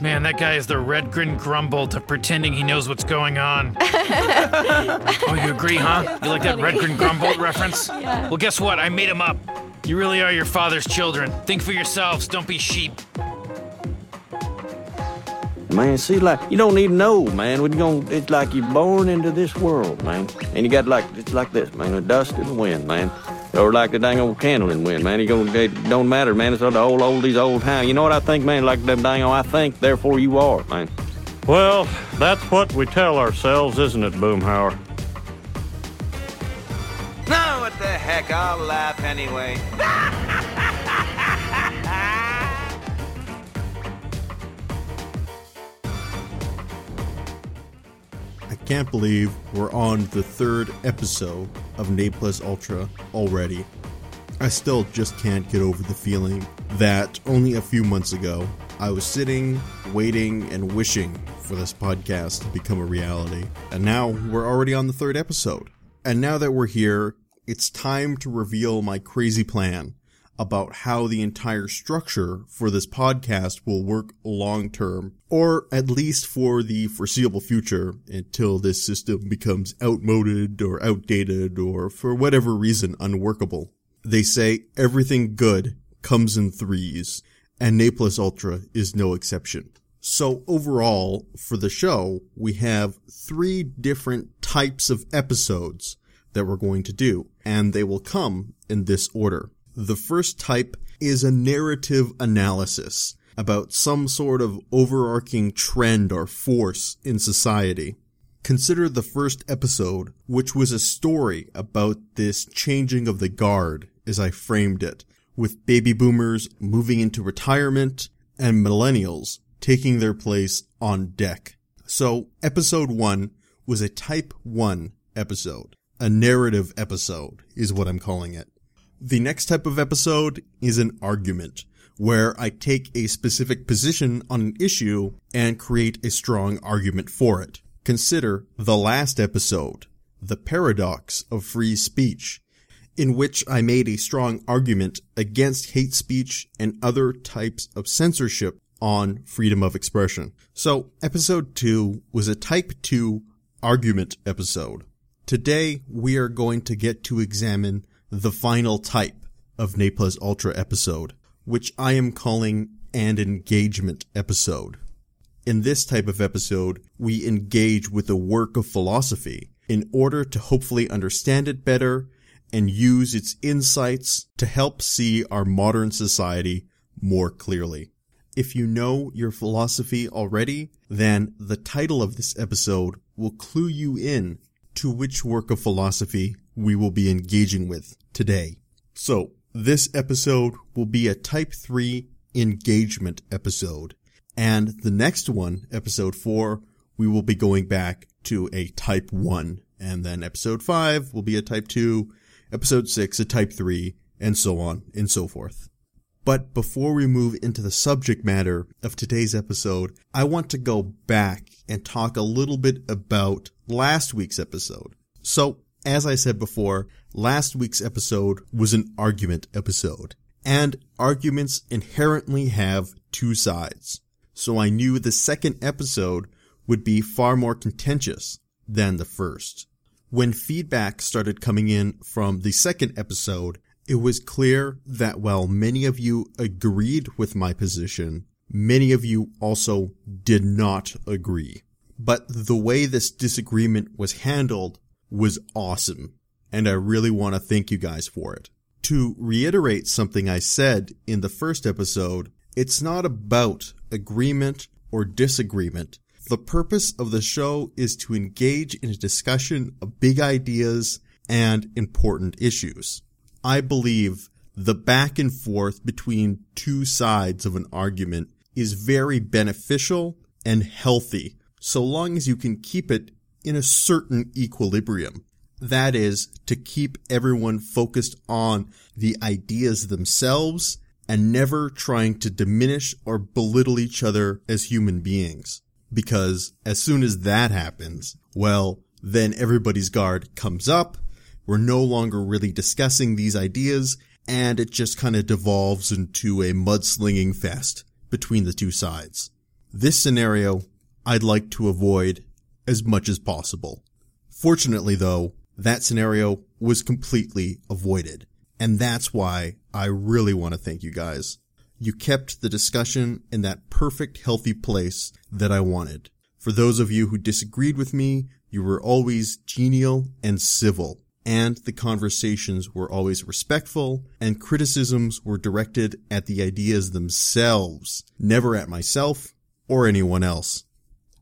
Man, that guy is the red grin grumble to pretending he knows what's going on. oh, you agree, huh? You like that red grin grumble reference? Yeah. Well, guess what? I made him up. You really are your father's children. Think for yourselves, don't be sheep. Man, see, like you don't even know, man. When you gonna, it's like you're born into this world, man. And you got like it's like this, man. The dust and the wind, man. Or like the dang old candle in the wind, man. You gonna it don't matter, man. It's all the old oldies, old time. You know what I think, man? Like them dang old I think, therefore you are, man. Well, that's what we tell ourselves, isn't it, Boomhauer? No, what the heck? I'll laugh anyway. can't believe we're on the third episode of Ne Plus Ultra already. I still just can't get over the feeling that only a few months ago I was sitting, waiting, and wishing for this podcast to become a reality. And now we're already on the third episode. And now that we're here, it's time to reveal my crazy plan about how the entire structure for this podcast will work long term, or at least for the foreseeable future until this system becomes outmoded or outdated or for whatever reason unworkable. They say everything good comes in threes, and Ne Plus Ultra is no exception. So overall, for the show, we have three different types of episodes that we're going to do, and they will come in this order. The first type is a narrative analysis about some sort of overarching trend or force in society. Consider the first episode, which was a story about this changing of the guard, as I framed it, with baby boomers moving into retirement and millennials taking their place on deck. So episode one was a type one episode. A narrative episode is what I'm calling it. The next type of episode is an argument, where I take a specific position on an issue and create a strong argument for it. Consider the last episode, The Paradox of Free Speech, in which I made a strong argument against hate speech and other types of censorship on freedom of expression. So episode two was a type two argument episode. Today we are going to get to examine the final type of Ne Plus Ultra episode, which I am calling an engagement episode. In this type of episode, we engage with a work of philosophy in order to hopefully understand it better and use its insights to help see our modern society more clearly. If you know your philosophy already, then the title of this episode will clue you in to which work of philosophy we will be engaging with today. So, this episode will be a type 3 engagement episode. And the next one, episode 4, we will be going back to a type 1. And then episode 5 will be a type 2, episode 6 a type 3, and so on and so forth. But before we move into the subject matter of today's episode, I want to go back and talk a little bit about last week's episode. So, as I said before, last week's episode was an argument episode. And arguments inherently have two sides. So I knew the second episode would be far more contentious than the first. When feedback started coming in from the second episode, it was clear that while many of you agreed with my position, many of you also did not agree. But the way this disagreement was handled was awesome, and I really want to thank you guys for it. To reiterate something I said in the first episode, it's not about agreement or disagreement. The purpose of the show is to engage in a discussion of big ideas and important issues. I believe the back and forth between two sides of an argument is very beneficial and healthy so long as you can keep it in a certain equilibrium. That is to keep everyone focused on the ideas themselves and never trying to diminish or belittle each other as human beings. Because as soon as that happens, well, then everybody's guard comes up. We're no longer really discussing these ideas and it just kind of devolves into a mudslinging fest between the two sides. This scenario I'd like to avoid as much as possible. Fortunately though, that scenario was completely avoided. And that's why I really want to thank you guys. You kept the discussion in that perfect healthy place that I wanted. For those of you who disagreed with me, you were always genial and civil, and the conversations were always respectful, and criticisms were directed at the ideas themselves, never at myself or anyone else.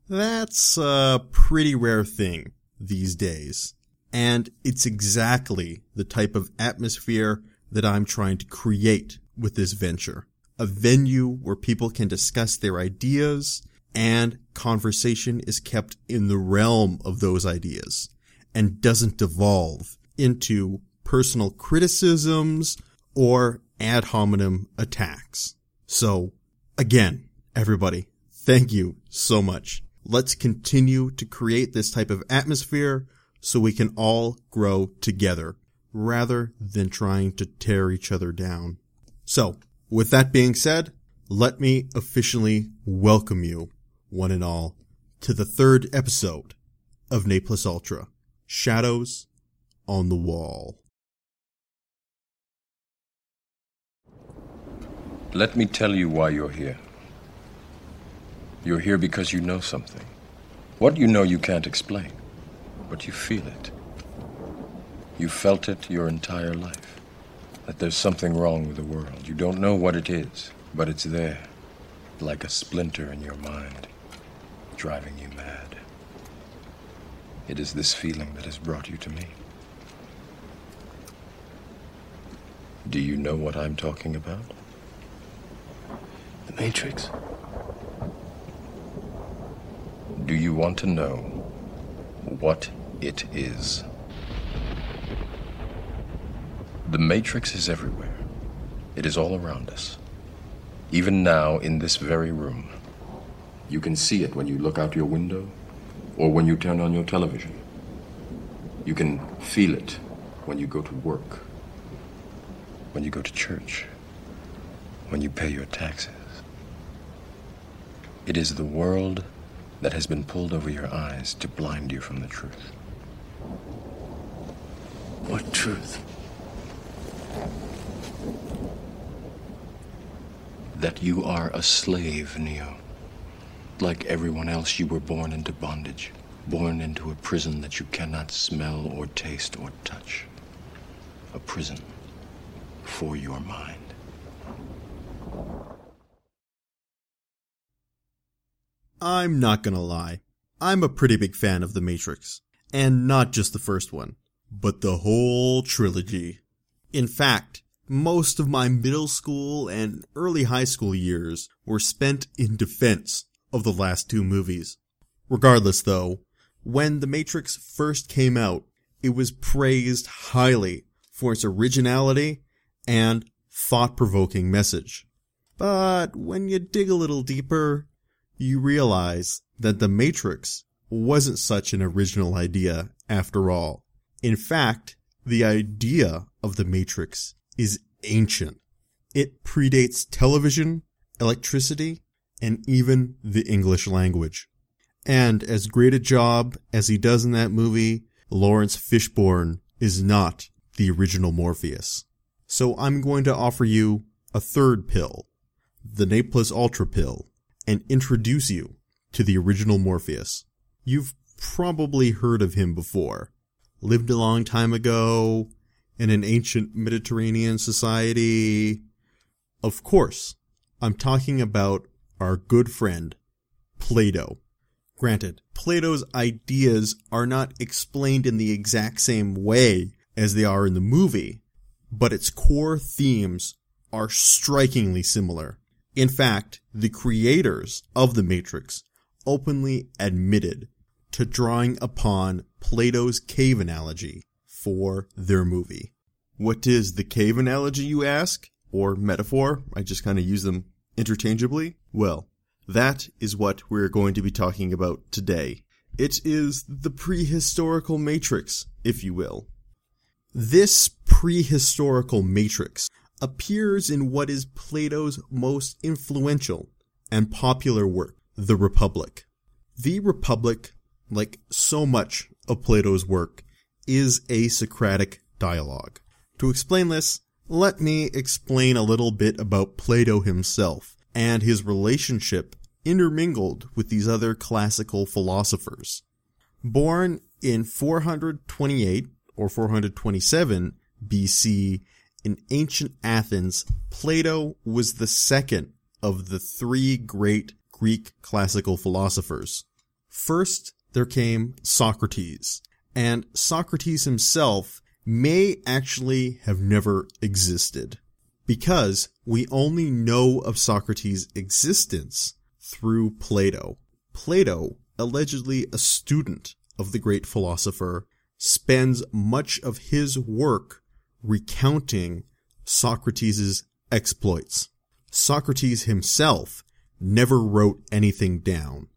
That's a pretty rare thing these days. And it's exactly the type of atmosphere that I'm trying to create with this venture. A venue where people can discuss their ideas and conversation is kept in the realm of those ideas and doesn't devolve into personal criticisms or ad hominem attacks. So again, everybody, thank you so much. Let's continue to create this type of atmosphere so we can all grow together rather than trying to tear each other down. So, with that being said, let me officially welcome you, one and all, to the third episode of Ne Plus Ultra, Shadows on the Wall. Let me tell you why you're here. You're here because you know something. What you know you can't explain, but you feel it. You felt it your entire life. That there's something wrong with the world. You don't know what it is, but it's there, like a splinter in your mind, driving you mad. It is this feeling that has brought you to me. Do you know what I'm talking about? The Matrix. Do you want to know what it is? The Matrix is everywhere. It is all around us. Even now, in this very room. You can see it when you look out your window or when you turn on your television. You can feel it when you go to work, when you go to church, when you pay your taxes. It is the world that has been pulled over your eyes to blind you from the truth. What truth? That you are a slave, Neo. Like everyone else, you were born into bondage, born into a prison that you cannot smell or taste or touch. A prison for your mind. I'm not gonna lie. I'm a pretty big fan of The Matrix. And not just the first one, but the whole trilogy. In fact, most of my middle school and early high school years were spent in defense of the last two movies. Regardless though, when The Matrix first came out, it was praised highly for its originality and thought-provoking message. But when you dig a little deeper, you realize that The Matrix wasn't such an original idea after all. In fact, the idea of The Matrix is ancient. It predates television, electricity, and even the English language. And as great a job as he does in that movie, Laurence Fishburne is not the original Morpheus. So I'm going to offer you a third pill, the Ne Plus Ultra pill, and introduce you to the original Morpheus. You've probably heard of him before. Lived a long time ago in an ancient Mediterranean society. Of course, I'm talking about our good friend, Plato. Granted, Plato's ideas are not explained in the exact same way as they are in the movie, but its core themes are strikingly similar. In fact, the creators of the Matrix openly admitted to drawing upon Plato's cave analogy for their movie. What is the cave analogy, you ask? Or metaphor? I just kind of use them interchangeably. Well, that is what we're going to be talking about today. It is the prehistorical matrix, if you will. This prehistorical matrix appears in what is Plato's most influential and popular work, The Republic. The Republic, like so much of Plato's work, is a Socratic dialogue. To explain this, let me explain a little bit about Plato himself and his relationship intermingled with these other classical philosophers. Born in 428 or 427 BC in ancient Athens, Plato was the second of the three great Greek classical philosophers. First, there came Socrates, and Socrates himself may actually have never existed because we only know of Socrates' existence through Plato. Plato, allegedly a student of the great philosopher, spends much of his work recounting Socrates' exploits. Socrates himself never wrote anything down.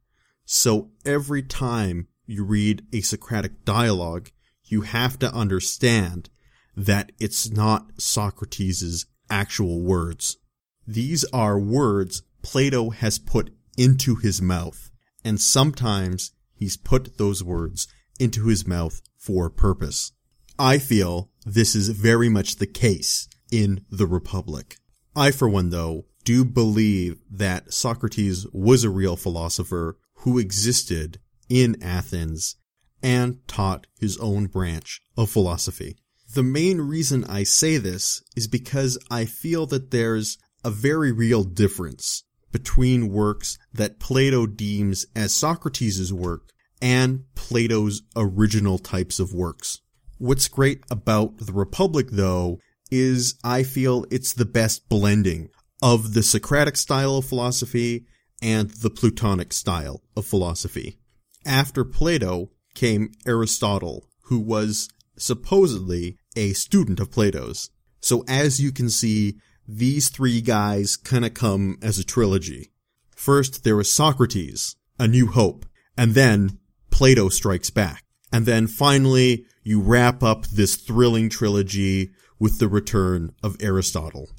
So every time you read a Socratic dialogue, you have to understand that it's not Socrates' actual words. These are words Plato has put into his mouth, and sometimes he's put those words into his mouth for purpose. I feel this is very much the case in the Republic. I, for one, though, do believe that Socrates was a real philosopher who existed in Athens and taught his own branch of philosophy. The main reason I say this is because I feel that there's a very real difference between works that Plato deems as Socrates' work and Plato's original types of works. What's great about the Republic, though, is I feel it's the best blending of the Socratic style of philosophy and the Platonic style of philosophy. After Plato came Aristotle, who was supposedly a student of Plato's. So as you can see, these three guys kind of come as a trilogy. First, there was Socrates, A New Hope, and then Plato Strikes Back. And then finally, you wrap up this thrilling trilogy with the return of Aristotle.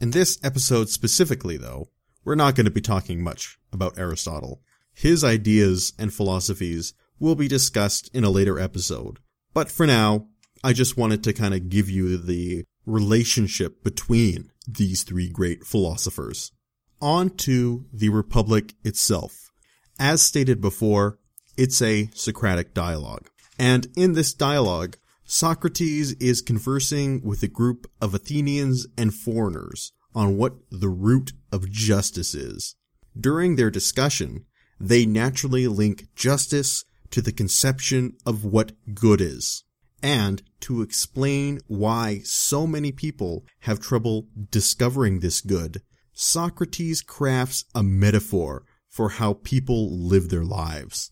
In this episode specifically, though, we're not going to be talking much about Aristotle. His ideas and philosophies will be discussed in a later episode. But for now, I just wanted to kind of give you the relationship between these three great philosophers. On to the Republic itself. As stated before, it's a Socratic dialogue. And in this dialogue, Socrates is conversing with a group of Athenians and foreigners on what the root of justice is. During their discussion, they naturally link justice to the conception of what good is and to explain why so many people have trouble discovering this good, Socrates crafts a metaphor for how people live their lives.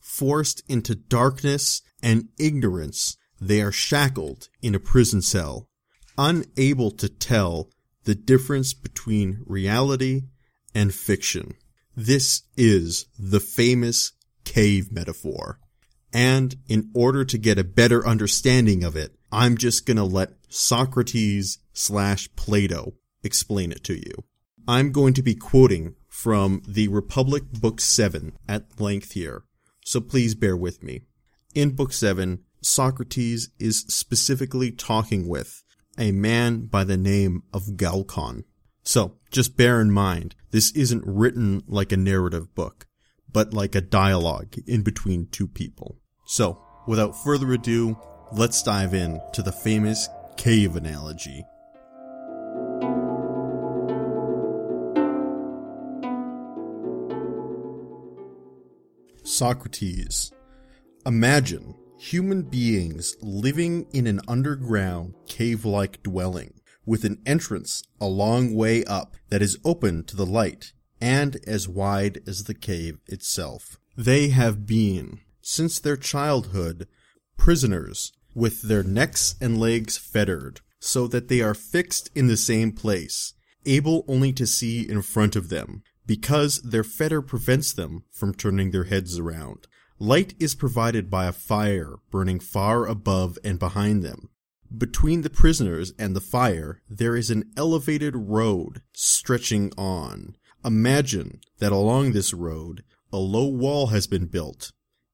Forced into darkness and ignorance, they are shackled in a prison cell, unable to tell the difference between reality and fiction. This is the famous cave metaphor. And in order to get a better understanding of it, I'm just gonna let Socrates slash Plato explain it to you. I'm going to be quoting from the Republic Book 7 at length here, so please bear with me. In Book 7, Socrates is specifically talking with a man by the name of Glaucon. So, just bear in mind, this isn't written like a narrative book, but like a dialogue in between two people. So, without further ado, let's dive in to the famous cave analogy. Socrates. Imagine human beings living in an underground cave-like dwelling with an entrance a long way up that is open to the light and as wide as the cave itself. They have been, since their childhood, prisoners with their necks and legs fettered so that they are fixed in the same place, able only to see in front of them because their fetter prevents them from turning their heads around. Light is provided by a fire burning far above and behind them. Between the prisoners and the fire, there is an elevated road stretching on. Imagine that along this road, a low wall has been built,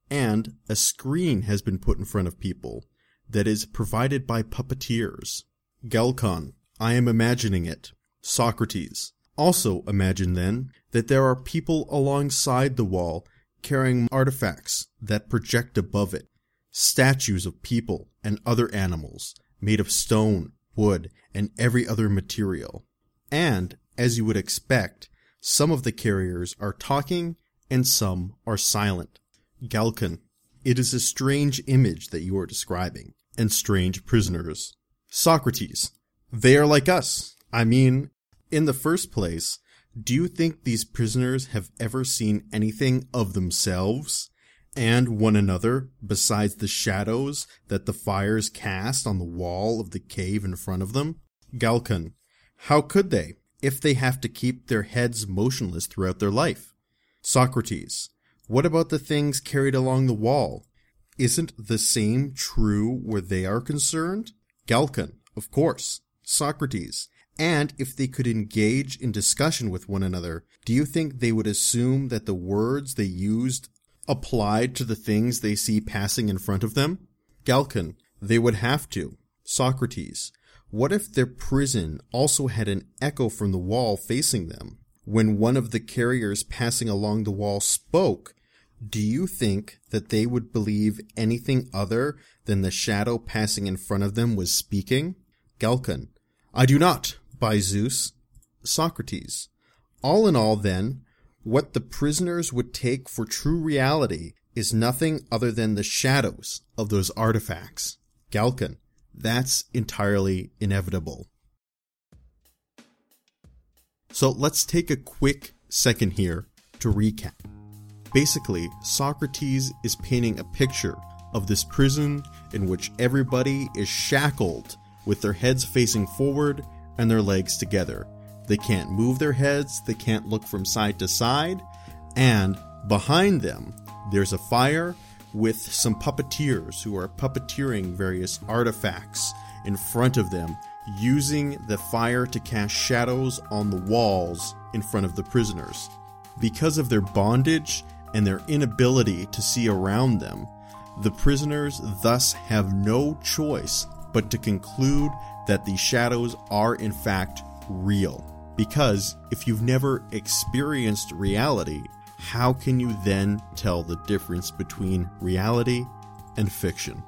and a screen has been put in front of people that is provided by puppeteers. Glaucon, I am imagining it. Socrates. Also imagine then that there are people alongside the wall carrying artifacts that project above it. Statues of people and other animals made of stone, wood, and every other material. And, as you would expect, some of the carriers are talking and some are silent. Glaucon, it is a strange image that you are describing, and strange prisoners. Socrates, they are like us. I mean, in the first place, do you think these prisoners have ever seen anything of themselves and one another besides the shadows that the fires cast on the wall of the cave in front of them? Glaucon, how could they, if they have to keep their heads motionless throughout their life? Socrates, what about the things carried along the wall? Isn't the same true where they are concerned? Glaucon, of course. Socrates, and if they could engage in discussion with one another, do you think they would assume that the words they used applied to the things they see passing in front of them? Glaucon, they would have to. Socrates, what if their prison also had an echo from the wall facing them? When one of the carriers passing along the wall spoke, do you think that they would believe anything other than the shadow passing in front of them was speaking? Glaucon, I do not, by Zeus. Socrates, all in all then, what the prisoners would take for true reality is nothing other than the shadows of those artifacts. Glaucon, that's entirely inevitable. So let's take a quick second here to recap. Basically, Socrates is painting a picture of this prison in which everybody is shackled with their heads facing forward and their legs together. They can't move their heads, they can't look from side to side, and behind them, there's a fire with some puppeteers who are puppeteering various artifacts in front of them, using the fire to cast shadows on the walls in front of the prisoners. Because of their bondage and their inability to see around them, the prisoners thus have no choice but to conclude that the shadows are in fact real. Because if you've never experienced reality, how can you then tell the difference between reality and fiction?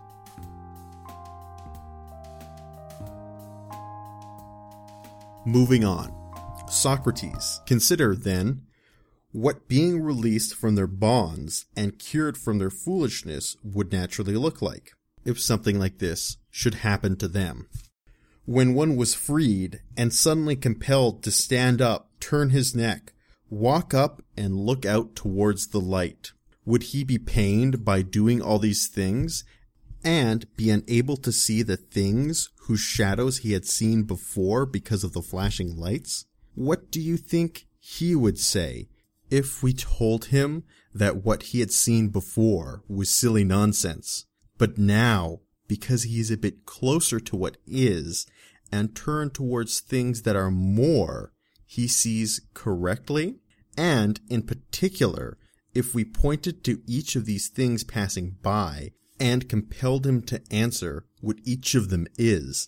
Moving on. Socrates. Consider, then, what being released from their bonds and cured from their foolishness would naturally look like if something like this should happen to them. When one was freed and suddenly compelled to stand up, turn his neck, walk up and look out towards the light, would he be pained by doing all these things and be unable to see the things whose shadows he had seen before because of the flashing lights? What do you think he would say if we told him that what he had seen before was silly nonsense? But now, because he is a bit closer to what is and turn towards things that are more, he sees correctly. And in particular, if we pointed to each of these things passing by and compelled him to answer what each of them is,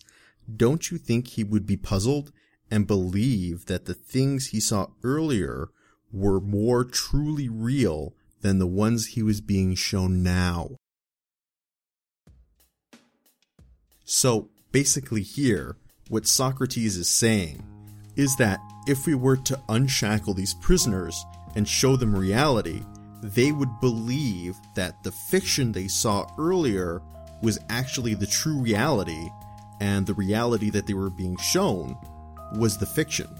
don't you think he would be puzzled and believe that the things he saw earlier were more truly real than the ones he was being shown now? So basically here, what Socrates is saying is that if we were to unshackle these prisoners and show them reality, they would believe that the fiction they saw earlier was actually the true reality, and the reality that they were being shown was the fiction.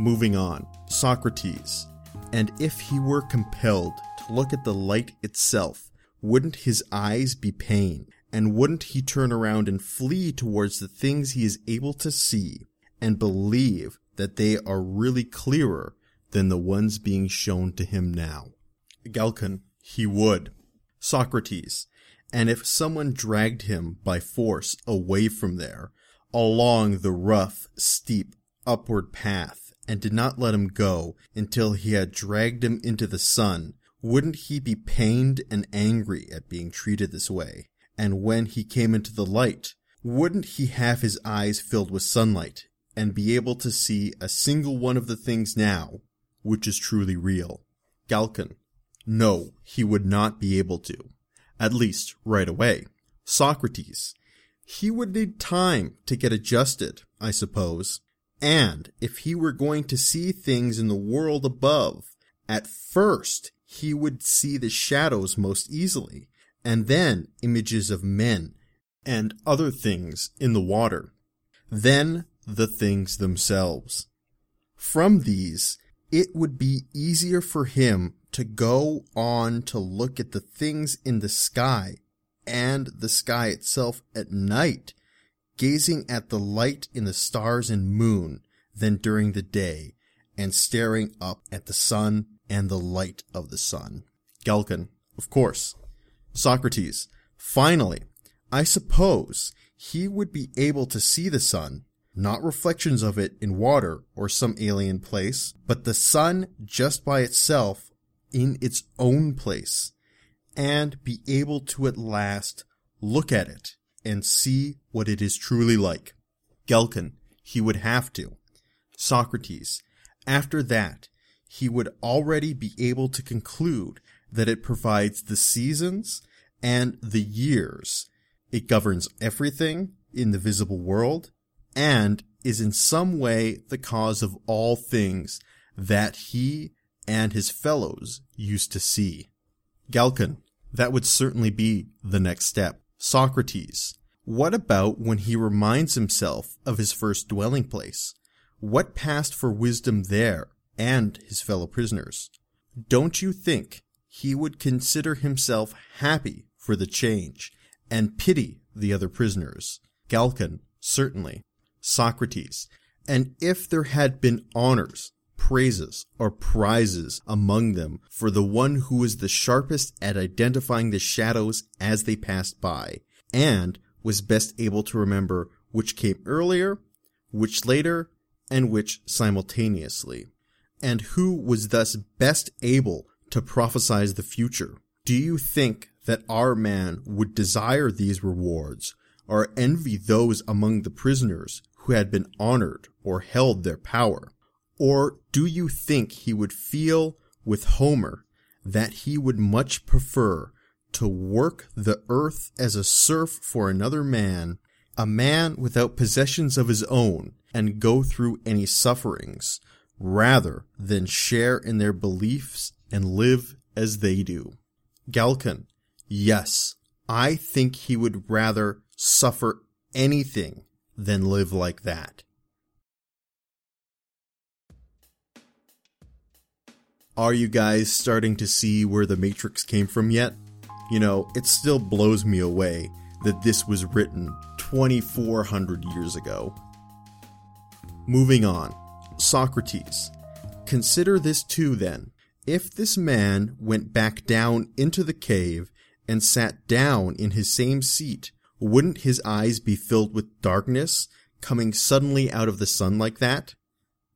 Moving on, Socrates. And if he were compelled to look at the light itself, wouldn't his eyes be pained? And wouldn't he turn around and flee towards the things he is able to see and believe that they are really clearer than the ones being shown to him now? Glaucon, he would. Socrates, and if someone dragged him by force away from there, along the rough, steep, upward path, and did not let him go until he had dragged him into the sun, wouldn't he be pained and angry at being treated this way? And when he came into the light, wouldn't he have his eyes filled with sunlight and be able to see a single one of the things now which is truly real? Glaucon. No, he would not be able to. At least right away. Socrates. He would need time to get adjusted, I suppose. And if he were going to see things in the world above, at first he would see the shadows most easily, and then images of men and other things in the water. Then the things themselves. From these, it would be easier for him to go on to look at the things in the sky and the sky itself at night, gazing at the light in the stars and moon than during the day, and staring up at the sun and the light of the sun. Glaucon, of course. Socrates, finally, I suppose he would be able to see the sun, not reflections of it in water or some alien place, but the sun just by itself in its own place, and be able to at last look at it and see what it is truly like. Glaucon, he would have to. Socrates, after that, he would already be able to conclude that it provides the seasons and the years. It governs everything in the visible world and is in some way the cause of all things that he and his fellows used to see. Glaucon, that would certainly be the next step. Socrates, what about when he reminds himself of his first dwelling place? What passed for wisdom there and his fellow prisoners? Don't you think he would consider himself happy for the change and pity the other prisoners? Glaucon, certainly. Socrates, and if there had been honors, praises, or prizes among them for the one who was the sharpest at identifying the shadows as they passed by, and was best able to remember which came earlier, which later, and which simultaneously, and who was thus best able to prophesize the future. Do you think that our man would desire these rewards, or envy those among the prisoners who had been honored or held their power? Or do you think he would feel with Homer that he would much prefer to work the earth as a serf for another man, a man without possessions of his own, and go through any sufferings, rather than share in their beliefs and live as they do? Glaucon, yes, I think he would rather suffer anything than live like that. Are you guys starting to see where the Matrix came from yet? You know, it still blows me away that this was written 2400 years ago. Moving on. Socrates. Consider this too then. If this man went back down into the cave and sat down in his same seat, wouldn't his eyes be filled with darkness coming suddenly out of the sun like that?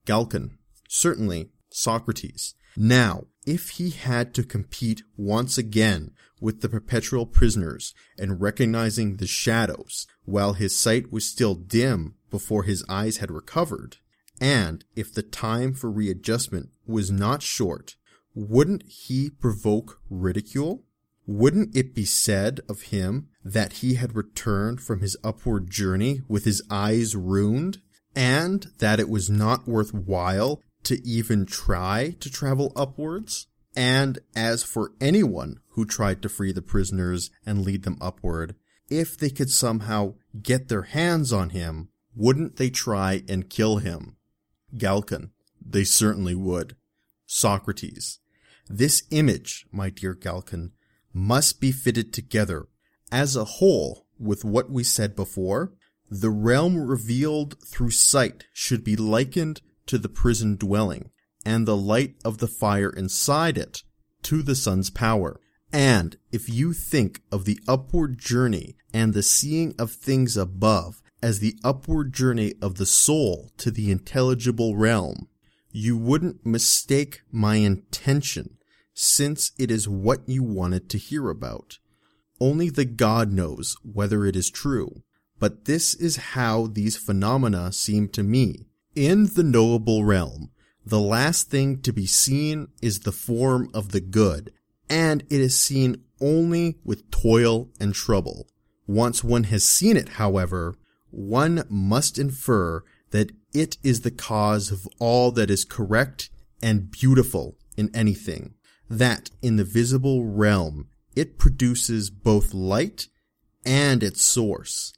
Glaucon. Certainly. Socrates. Now, if he had to compete once again with the perpetual prisoners and recognizing the shadows while his sight was still dim before his eyes had recovered, and if the time for readjustment was not short, wouldn't he provoke ridicule? Wouldn't it be said of him that he had returned from his upward journey with his eyes ruined, and that it was not worth while to even try to travel upwards? And as for anyone who tried to free the prisoners and lead them upward, if they could somehow get their hands on him, wouldn't they try and kill him? Glaucon, they certainly would. Socrates, this image, my dear Glaucon, must be fitted together as a whole with what we said before. The realm revealed through sight should be likened to the prison dwelling, and the light of the fire inside it to the sun's power. And if you think of the upward journey and the seeing of things above as the upward journey of the soul to the intelligible realm, you wouldn't mistake my intention since it is what you wanted to hear about. Only the God knows whether it is true, but this is how these phenomena seem to me. In the knowable realm, the last thing to be seen is the form of the good, and it is seen only with toil and trouble. Once one has seen it, however, one must infer that it is the cause of all that is correct and beautiful in anything, that in the visible realm it produces both light and its source,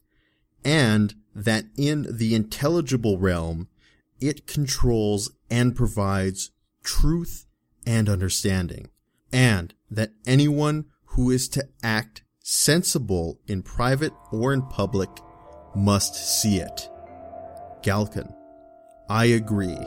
and that in the intelligible realm it controls and provides truth and understanding, and that anyone who is to act sensible in private or in public must see it. Glaucon. I agree.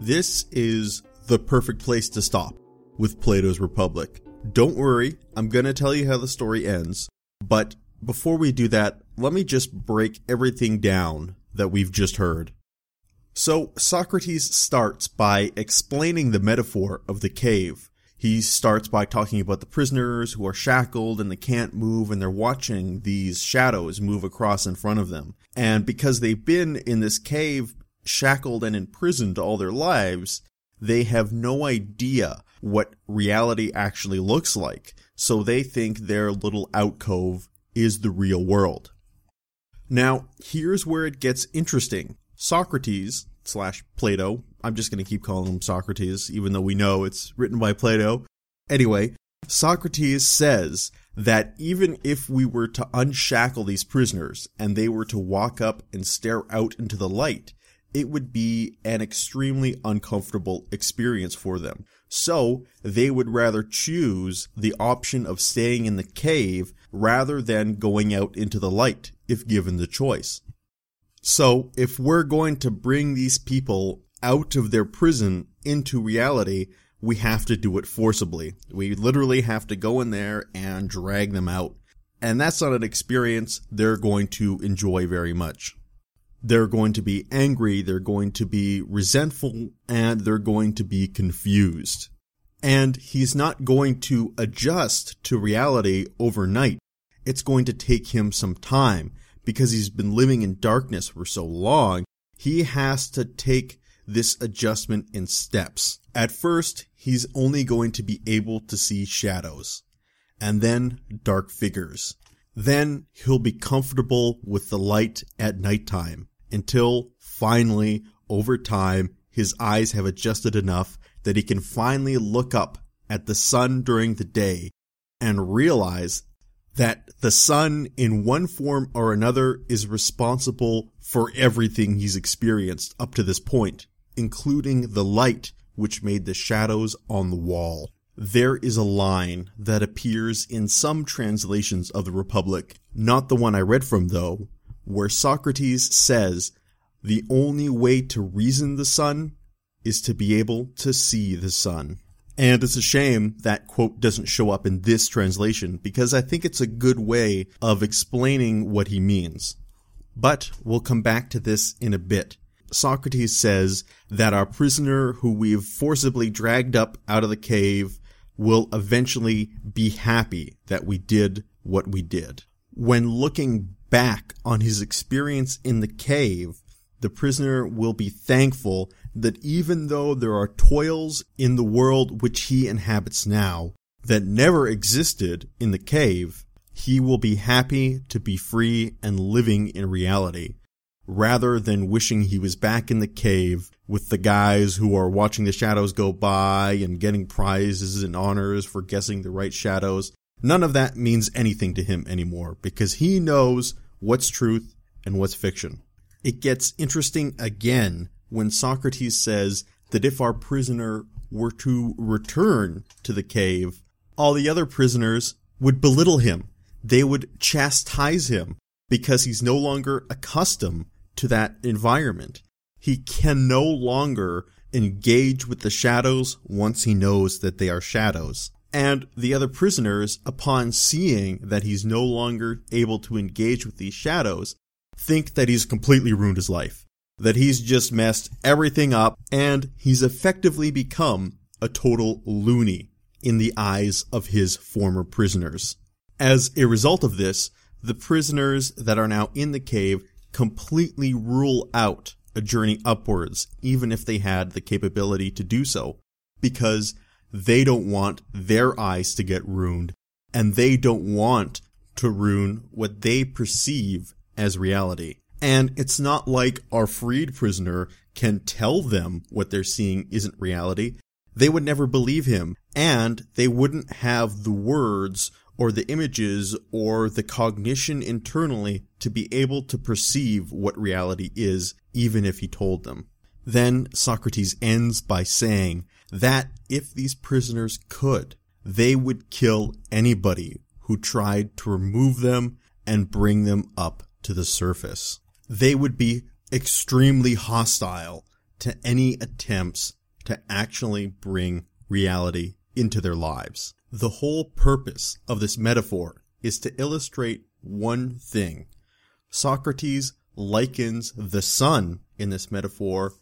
This is the perfect place to stop with Plato's Republic. Don't worry, I'm going to tell you how the story ends, but before we do that, let me just break everything down that we've just heard. So, Socrates starts by explaining the metaphor of the cave. He starts by talking about the prisoners who are shackled and they can't move and they're watching these shadows move across in front of them. And because they've been in this cave shackled and imprisoned all their lives, they have no idea what reality actually looks like. So they think their little alcove is the real world. Now, here's where it gets interesting. Socrates slash Plato, I'm just going to keep calling him Socrates, even though we know it's written by Plato. Anyway, Socrates says that even if we were to unshackle these prisoners and they were to walk up and stare out into the light, it would be an extremely uncomfortable experience for them. So they would rather choose the option of staying in the cave rather than going out into the light if given the choice. So if we're going to bring these people out of their prison into reality, we have to do it forcibly. We literally have to go in there and drag them out. And that's not an experience they're going to enjoy very much they're going to be angry, they're going to be resentful, and they're going to be confused. And he's not going to adjust to reality overnight. It's going to take him some time because he's been living in darkness for so long. He has to take this adjustment in steps. At first, he's only going to be able to see shadows and then dark figures. Then he'll be comfortable with the light at nighttime until finally, over time, his eyes have adjusted enough that he can finally look up at the sun during the day and realize that the sun in one form or another is responsible for everything he's experienced up to this point, including the light which made the shadows on the wall. There is a line that appears in some translations of the Republic, not the one I read from though, where Socrates says, the only way to reason the sun is to be able to see the sun. And it's a shame that quote doesn't show up in this translation because I think it's a good way of explaining what he means. But we'll come back to this in a bit. Socrates says that our prisoner who we've forcibly dragged up out of the cave will eventually be happy that we did what we did. When looking back on his experience in the cave, the prisoner will be thankful that even though there are toils in the world which he inhabits now that never existed in the cave, he will be happy to be free and living in reality, rather than wishing he was back in the cave with the guys who are watching the shadows go by and getting prizes and honors for guessing the right shadows. None of that means anything to him anymore because he knows what's truth and what's fiction. It gets interesting again when Socrates says that if our prisoner were to return to the cave, all the other prisoners would belittle him. They would chastise him because he's no longer accustomed to that environment. He can no longer engage with the shadows once he knows that they are shadows. And the other prisoners, upon seeing that he's no longer able to engage with these shadows, think that he's completely ruined his life. That he's just messed everything up and he's effectively become a total loony in the eyes of his former prisoners. As a result of this, the prisoners that are now in the cave completely rule out a journey upwards, even if they had the capability to do so, because they don't want their eyes to get ruined, and they don't want to ruin what they perceive as reality. And it's not like our freed prisoner can tell them what they're seeing isn't reality. They would never believe him, and they wouldn't have the words or the images or the cognition internally to be able to perceive what reality is, even if he told them. Then Socrates ends by saying that if these prisoners could, they would kill anybody who tried to remove them and bring them up to the surface. They would be extremely hostile to any attempts to actually bring reality into their lives. The whole purpose of this metaphor is to illustrate one thing. Socrates likens the sun in this metaphor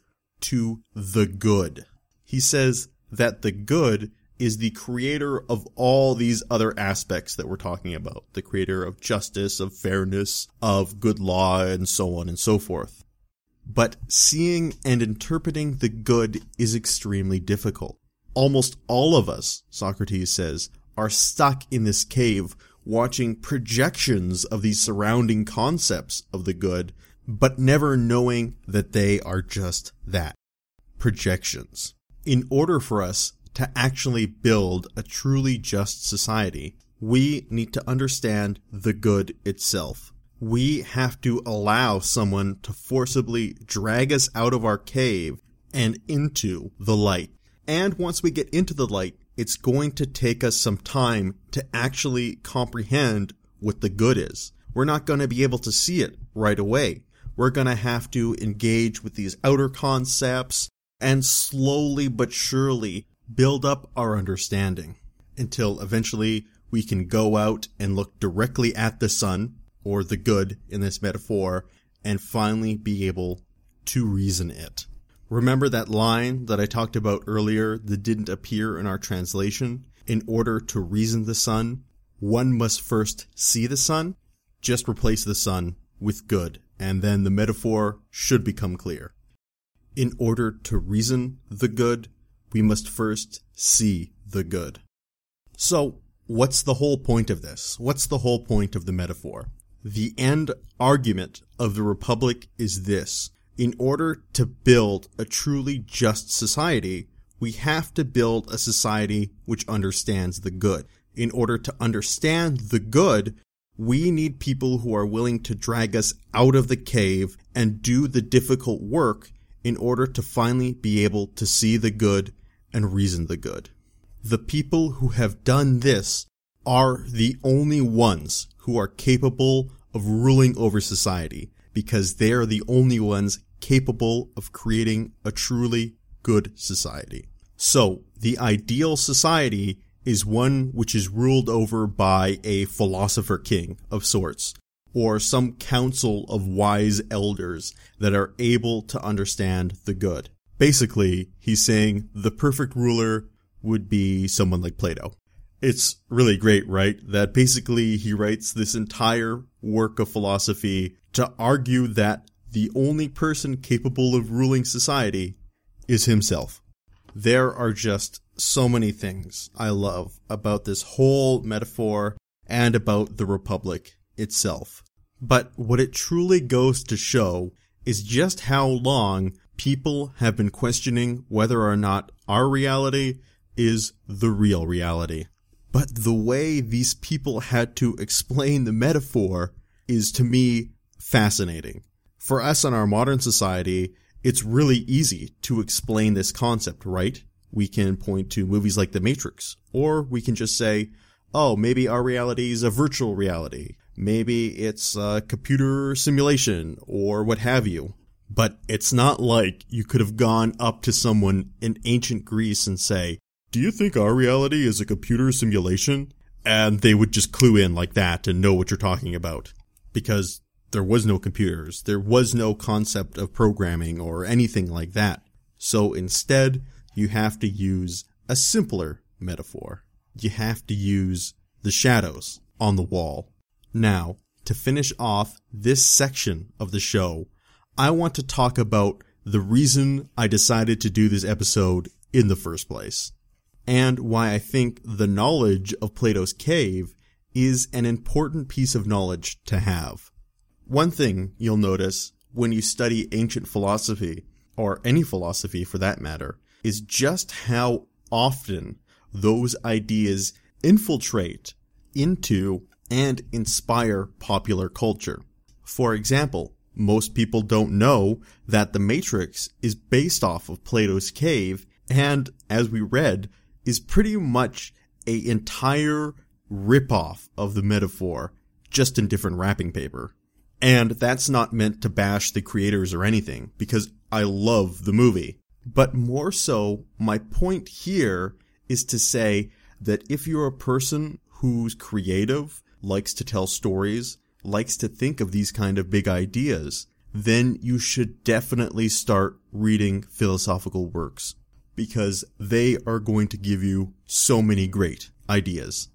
to the good. He says that the good is the creator of all these other aspects that we're talking about. The creator of justice, of fairness, of good law, and so on and so forth. But seeing and interpreting the good is extremely difficult almost all of us, Socrates says, are stuck in this cave watching projections of these surrounding concepts of the good, but never knowing that they are just that projections. In order for us to actually build a truly just society, we need to understand the good itself. We have to allow someone to forcibly drag us out of our cave and into the light. And once we get into the light, it's going to take us some time to actually comprehend what the good is. We're not going to be able to see it right away. We're going to have to engage with these outer concepts and slowly but surely build up our understanding until eventually we can go out and look directly at the sun, or the good in this metaphor, and finally be able to reason it. Remember that line that I talked about earlier that didn't appear in our translation? In order to reason the sun, one must first see the sun. Just replace the sun with good, and then the metaphor should become clear. In order to reason the good, we must first see the good. So, what's the whole point of this? What's the whole point of the metaphor? The end argument of the Republic is this in order to build a truly just society, we have to build a society which understands the good. In order to understand the good, we need people who are willing to drag us out of the cave and do the difficult work in order to finally be able to see the good and reason the good. The people who have done this are the only ones who are capable of ruling over society because they are the only ones capable of creating a truly good society. So, the ideal society is one which is ruled over by a philosopher king of sorts, or some council of wise elders that are able to understand the good. Basically, he's saying the perfect ruler would be someone like Plato. It's really great, right? That basically he writes this entire work of philosophy to argue that the only person capable of ruling society is himself. There are just so many things I love about this whole metaphor and about the Republic itself. But what it truly goes to show is just how long people have been questioning whether or not our reality is the real reality. But the way these people had to explain the metaphor is to me fascinating for us in our modern society, it's really easy to explain this concept, right? We can point to movies like The Matrix, or we can just say, oh, maybe our reality is a virtual reality. Maybe it's a computer simulation, or what have you. But it's not like you could have gone up to someone in ancient Greece and say, Do you think our reality is a computer simulation? And they would just clue in like that and know what you're talking about. Because there was no computers. There was no concept of programming or anything like that. So instead, you have to use a simpler metaphor. You have to use the shadows on the wall. Now, to finish off this section of the show, I want to talk about the reason I decided to do this episode in the first place, and why I think the knowledge of Plato's cave is an important piece of knowledge to have. One thing you'll notice when you study ancient philosophy, or any philosophy for that matter, is just how often those ideas infiltrate into and inspire popular culture. For example, most people don't know that The Matrix is based off of Plato's cave and, as we read, is pretty much a entire ripoff of the metaphor, just in different wrapping paper. And that's not meant to bash the creators or anything, because I love the movie. But more so, my point here is to say that if you're a person who's creative, likes to tell stories, likes to think of these kind of big ideas, then you should definitely start reading philosophical works because they are going to give you so many great ideas.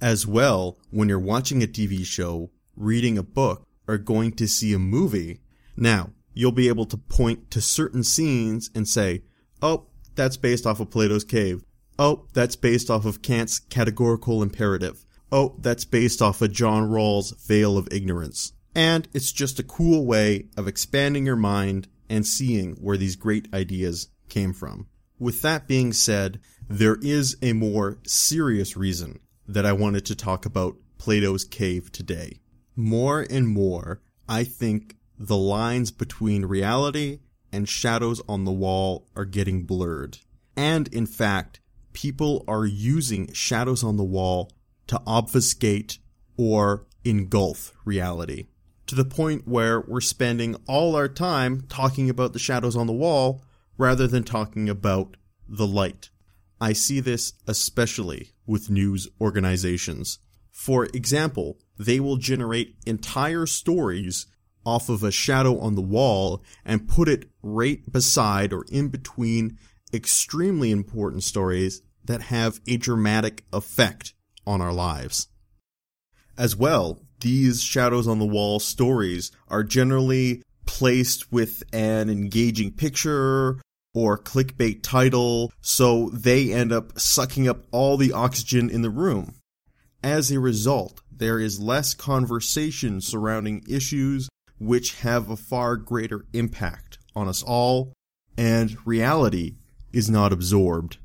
As well, when you're watching a TV show, reading a book, or going to see a movie, now you'll be able to point to certain scenes and say, oh, that's based off of Plato's cave. Oh, that's based off of Kant's categorical imperative. Oh, that's based off of John Rawls' Veil of Ignorance. And it's just a cool way of expanding your mind and seeing where these great ideas came from. With that being said, there is a more serious reason that I wanted to talk about Plato's cave today. More and more, I think the lines between reality and shadows on the wall are getting blurred. And in fact, people are using shadows on the wall to obfuscate or engulf reality. To the point where we're spending all our time talking about the shadows on the wall rather than talking about the light. I see this especially with news organizations. For example, they will generate entire stories off of a shadow on the wall and put it right beside or in between extremely important stories that have a dramatic effect on our lives. As well, these shadows on the wall stories are generally placed with an engaging picture or clickbait title, so they end up sucking up all the oxygen in the room. As a result, there is less conversation surrounding issues which have a far greater impact on us all, and reality is not absorbed.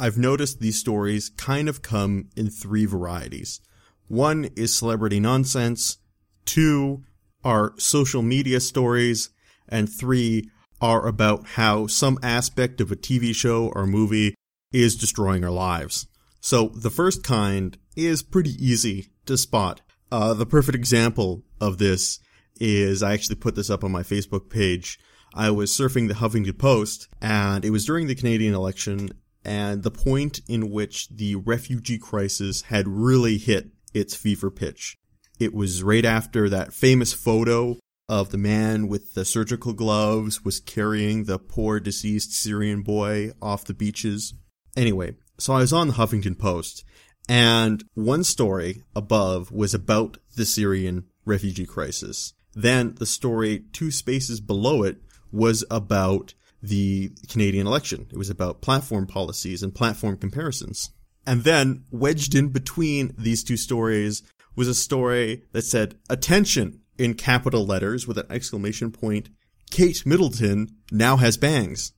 I've noticed these stories kind of come in three varieties. One is celebrity nonsense, two are social media stories, and three are about how some aspect of a TV show or movie is destroying our lives. So the first kind is pretty easy to spot. Uh, the perfect example of this is I actually put this up on my Facebook page. I was surfing the Huffington Post and it was during the Canadian election and the point in which the refugee crisis had really hit its fever pitch. It was right after that famous photo of the man with the surgical gloves was carrying the poor deceased Syrian boy off the beaches. Anyway, so I was on the Huffington Post and one story above was about the Syrian refugee crisis. Then the story two spaces below it was about the Canadian election. It was about platform policies and platform comparisons. And then wedged in between these two stories was a story that said, attention in capital letters with an exclamation point. Kate Middleton now has bangs.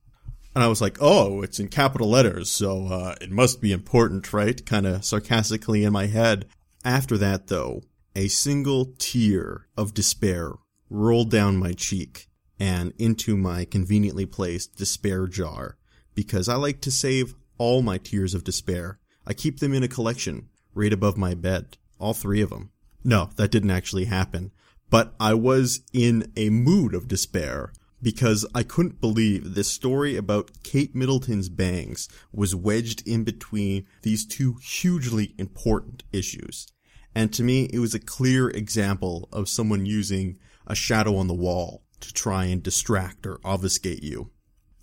And I was like, oh, it's in capital letters, so uh, it must be important, right? Kind of sarcastically in my head. After that, though, a single tear of despair rolled down my cheek and into my conveniently placed despair jar because I like to save all my tears of despair. I keep them in a collection right above my bed, all three of them. No, that didn't actually happen, but I was in a mood of despair. because I couldn't believe this story about Kate Middleton's bangs was wedged in between these two hugely important issues. And to me, it was a clear example of someone using a shadow on the wall to try and distract or obfuscate you.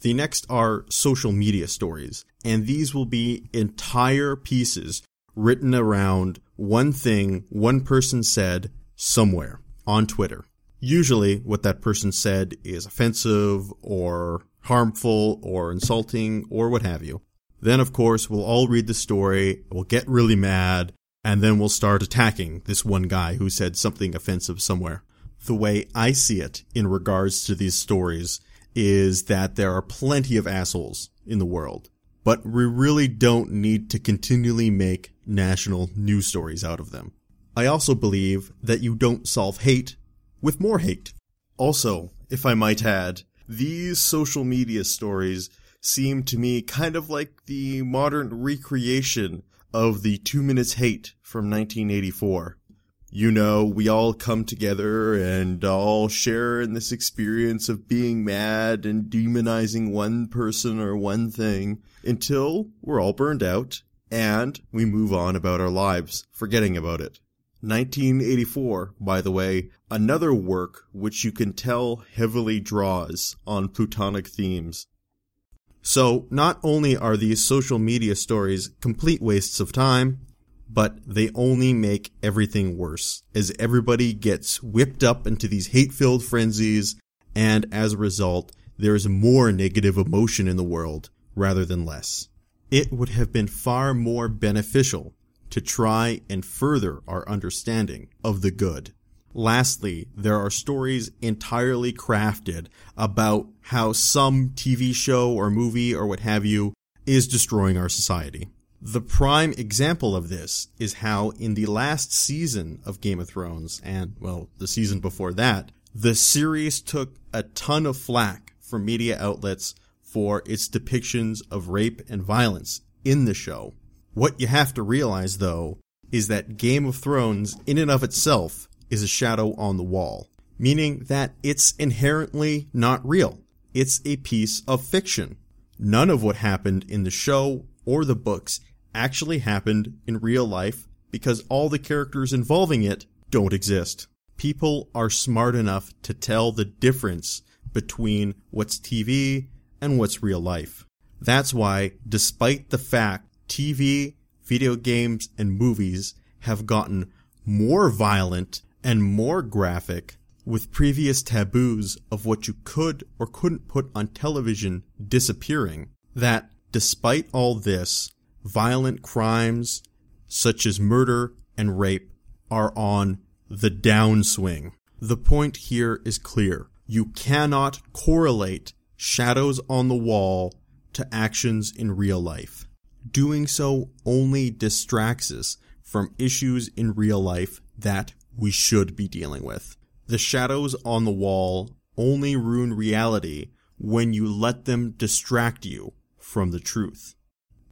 The next are social media stories, and these will be entire pieces written around one thing one person said somewhere on Twitter. Usually, what that person said is offensive or harmful or insulting or what have you. Then, of course, we'll all read the story, we'll get really mad, and then we'll start attacking this one guy who said something offensive somewhere. The way I see it in regards to these stories is that there are plenty of assholes in the world, but we really don't need to continually make national news stories out of them. I also believe that you don't solve hate with more hate. Also, if I might add, these social media stories seem to me kind of like the modern recreation of the two minutes hate from 1984 you know, we all come together and all share in this experience of being mad and demonizing one person or one thing until we're all burned out and we move on about our lives, forgetting about it. 1984, by the way, another work which you can tell heavily draws on Platonic themes. So, not only are these social media stories complete wastes of time, but they only make everything worse as everybody gets whipped up into these hate filled frenzies, and as a result, there is more negative emotion in the world rather than less. It would have been far more beneficial to try and further our understanding of the good. Lastly, there are stories entirely crafted about how some TV show or movie or what have you is destroying our society. The prime example of this is how in the last season of Game of Thrones, and well, the season before that, the series took a ton of flack from media outlets for its depictions of rape and violence in the show. What you have to realize though is that Game of Thrones in and of itself is a shadow on the wall, meaning that it's inherently not real. It's a piece of fiction. None of what happened in the show or the books actually happened in real life because all the characters involving it don't exist. People are smart enough to tell the difference between what's TV and what's real life. That's why, despite the fact TV, video games, and movies have gotten more violent and more graphic with previous taboos of what you could or couldn't put on television disappearing, that despite all this, violent crimes such as murder and rape are on the downswing. The point here is clear. You cannot correlate shadows on the wall to actions in real life. Doing so only distracts us from issues in real life that we should be dealing with. The shadows on the wall only ruin reality when you let them distract you from the truth.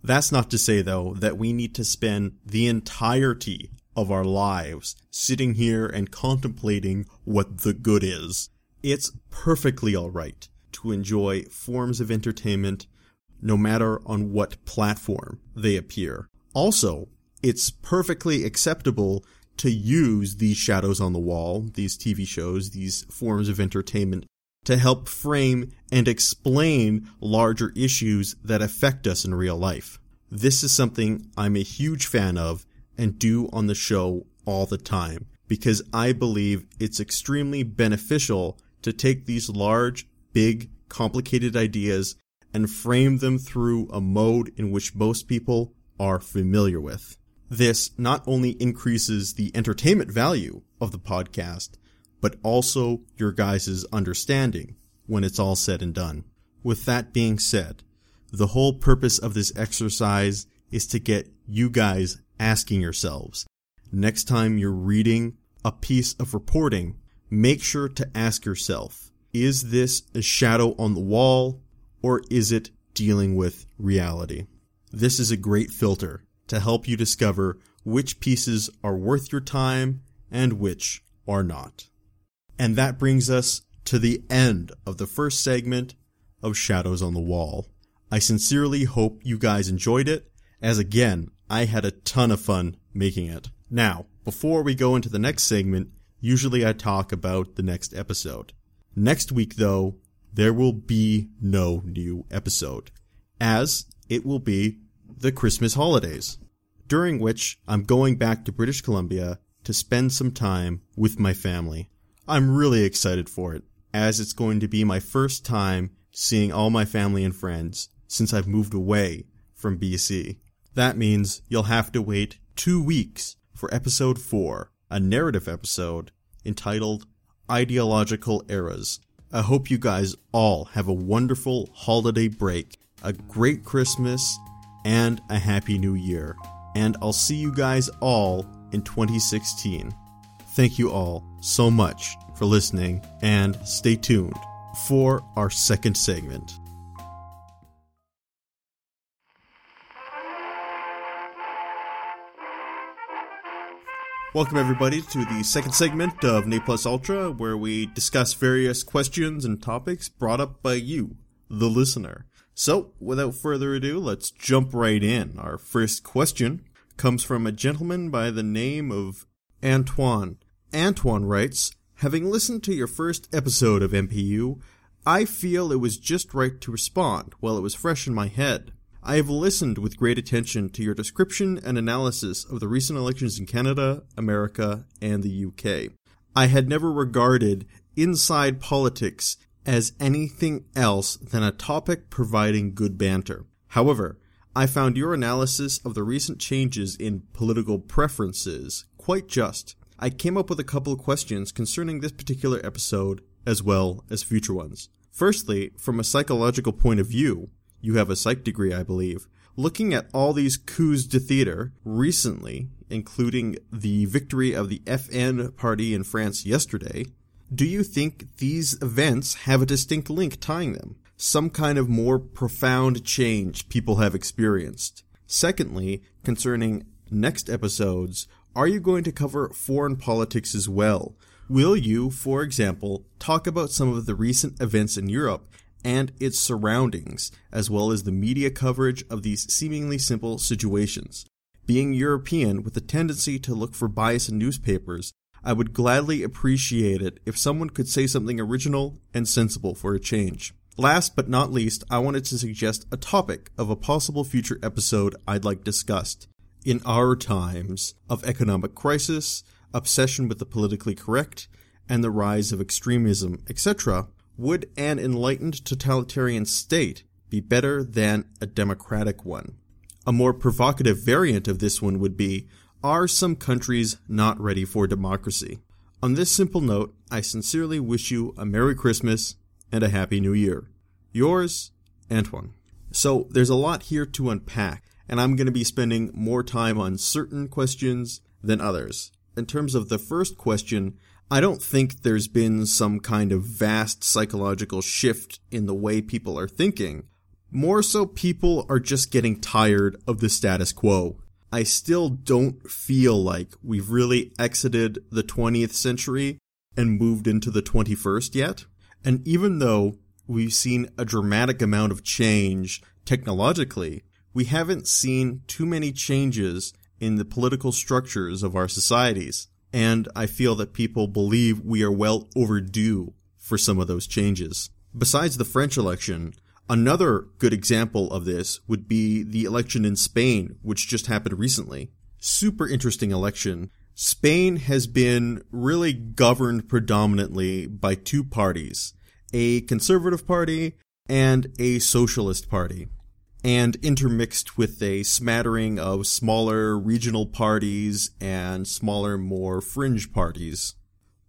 That's not to say, though, that we need to spend the entirety of our lives sitting here and contemplating what the good is. It's perfectly alright to enjoy forms of entertainment no matter on what platform they appear. Also, it's perfectly acceptable to use these shadows on the wall, these TV shows, these forms of entertainment to help frame and explain larger issues that affect us in real life. This is something I'm a huge fan of and do on the show all the time because I believe it's extremely beneficial to take these large, big, complicated ideas and frame them through a mode in which most people are familiar with. This not only increases the entertainment value of the podcast, but also your guys' understanding when it's all said and done. With that being said, the whole purpose of this exercise is to get you guys asking yourselves, next time you're reading a piece of reporting, make sure to ask yourself, is this a shadow on the wall or is it dealing with reality? This is a great filter to help you discover which pieces are worth your time and which are not. And that brings us to the end of the first segment of Shadows on the Wall. I sincerely hope you guys enjoyed it, as again, I had a ton of fun making it. Now, before we go into the next segment, usually I talk about the next episode. Next week, though, there will be no new episode, as it will be the Christmas holidays, during which I'm going back to British Columbia to spend some time with my family. I'm really excited for it, as it's going to be my first time seeing all my family and friends since I've moved away from BC. That means you'll have to wait two weeks for episode 4, a narrative episode entitled Ideological Eras. I hope you guys all have a wonderful holiday break, a great Christmas, and a happy new year. And I'll see you guys all in 2016. Thank you all so much for listening and stay tuned for our second segment. Welcome, everybody, to the second segment of Ne Plus Ultra, where we discuss various questions and topics brought up by you, the listener. So, without further ado, let's jump right in. Our first question comes from a gentleman by the name of Antoine. Antoine writes, Having listened to your first episode of NPU, I feel it was just right to respond while it was fresh in my head. I have listened with great attention to your description and analysis of the recent elections in Canada, America, and the UK. I had never regarded inside politics as anything else than a topic providing good banter. However, I found your analysis of the recent changes in political preferences quite just. I came up with a couple of questions concerning this particular episode as well as future ones. Firstly, from a psychological point of view, you have a psych degree, I believe. Looking at all these coups de theater recently, including the victory of the FN party in France yesterday, do you think these events have a distinct link tying them? Some kind of more profound change people have experienced? Secondly, concerning next episodes, are you going to cover foreign politics as well? Will you, for example, talk about some of the recent events in Europe and its surroundings, as well as the media coverage of these seemingly simple situations. Being European with a tendency to look for bias in newspapers, I would gladly appreciate it if someone could say something original and sensible for a change. Last but not least, I wanted to suggest a topic of a possible future episode I'd like discussed. In our times of economic crisis, obsession with the politically correct, and the rise of extremism, etc., would an enlightened totalitarian state be better than a democratic one? A more provocative variant of this one would be Are some countries not ready for democracy? On this simple note, I sincerely wish you a Merry Christmas and a Happy New Year. Yours, Antoine. So, there's a lot here to unpack, and I'm going to be spending more time on certain questions than others. In terms of the first question, I don't think there's been some kind of vast psychological shift in the way people are thinking. More so, people are just getting tired of the status quo. I still don't feel like we've really exited the 20th century and moved into the 21st yet. And even though we've seen a dramatic amount of change technologically, we haven't seen too many changes in the political structures of our societies and I feel that people believe we are well overdue for some of those changes. Besides the French election, another good example of this would be the election in Spain, which just happened recently. Super interesting election. Spain has been really governed predominantly by two parties, a conservative party and a socialist party and intermixed with a smattering of smaller regional parties and smaller, more fringe parties.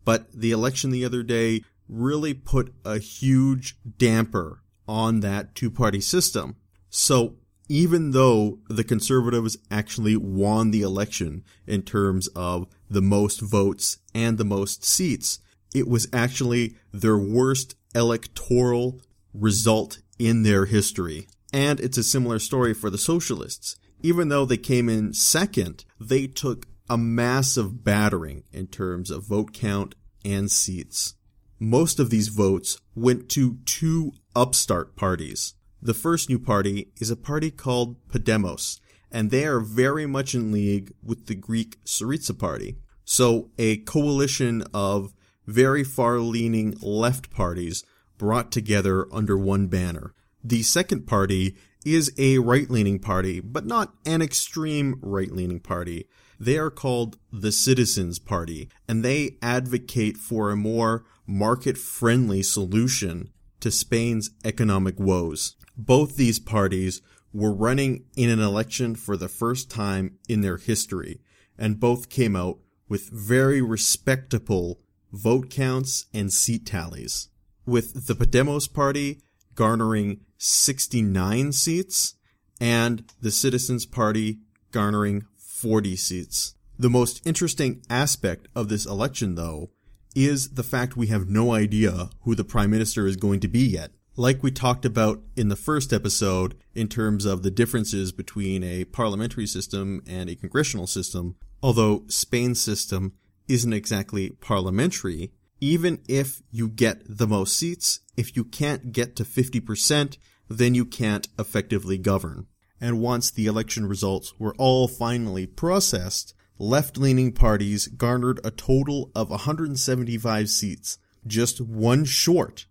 But the election the other day really put a huge damper on that two party system. So even though the conservatives actually won the election in terms of the most votes and the most seats, it was actually their worst electoral result in their history. And it's a similar story for the socialists. Even though they came in second, they took a massive battering in terms of vote count and seats. most of these votes went to two upstart parties. The first new party is a party called Podemos, and they are very much in league with the Greek Syriza party. So a coalition of very far leaning left parties brought together under one banner. The second party is a right leaning party, but not an extreme right leaning party. They are called the Citizens Party, and they advocate for a more market friendly solution to Spain's economic woes. Both these parties were running in an election for the first time in their history, and both came out with very respectable vote counts and seat tallies. With the Podemos party garnering 69 seats and the Citizens Party garnering 40 seats. The most interesting aspect of this election, though, is the fact we have no idea who the Prime Minister is going to be yet. Like we talked about in the first episode, in terms of the differences between a parliamentary system and a congressional system, although Spain's system isn't exactly parliamentary, even if you get the most seats, if you can't get to 50%, then you can't effectively govern. And once the election results were all finally processed, left-leaning parties garnered a total of 175 seats, just one short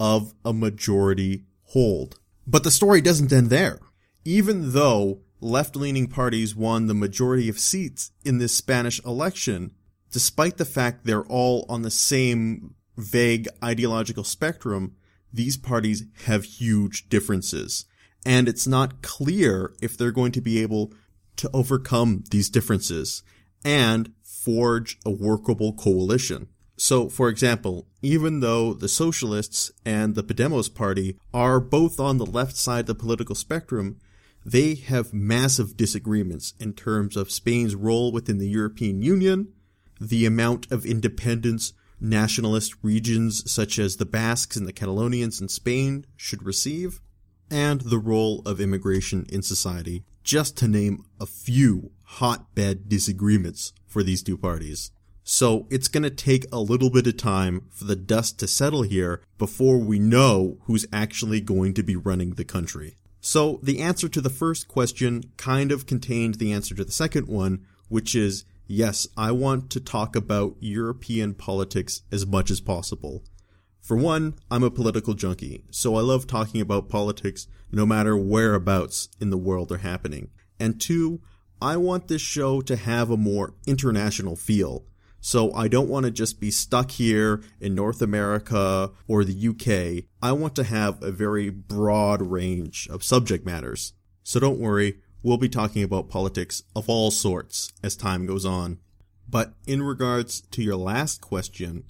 of a majority hold. But the story doesn't end there. Even though left-leaning parties won the majority of seats in this Spanish election, despite the fact they're all on the same vague ideological spectrum, these parties have huge differences. And it's not clear if they're going to be able to overcome these differences and forge a workable coalition. So, for example, even though the Socialists and the Podemos party are both on the left side of the political spectrum, they have massive disagreements in terms of Spain's role within the European Union, the amount of independence nationalist regions such as the Basques and the Catalonians in Spain should receive, and the role of immigration in society, just to name a few hotbed disagreements for these two parties. So it's going to take a little bit of time for the dust to settle here before we know who's actually going to be running the country. So the answer to the first question kind of contained the answer to the second one, which is yes, I want to talk about European politics as much as possible. For one, I'm a political junkie, so I love talking about politics no matter whereabouts in the world they're happening. And two, I want this show to have a more international feel. So I don't want to just be stuck here in North America or the UK. I want to have a very broad range of subject matters. So don't worry, we'll be talking about politics of all sorts as time goes on. But in regards to your last question,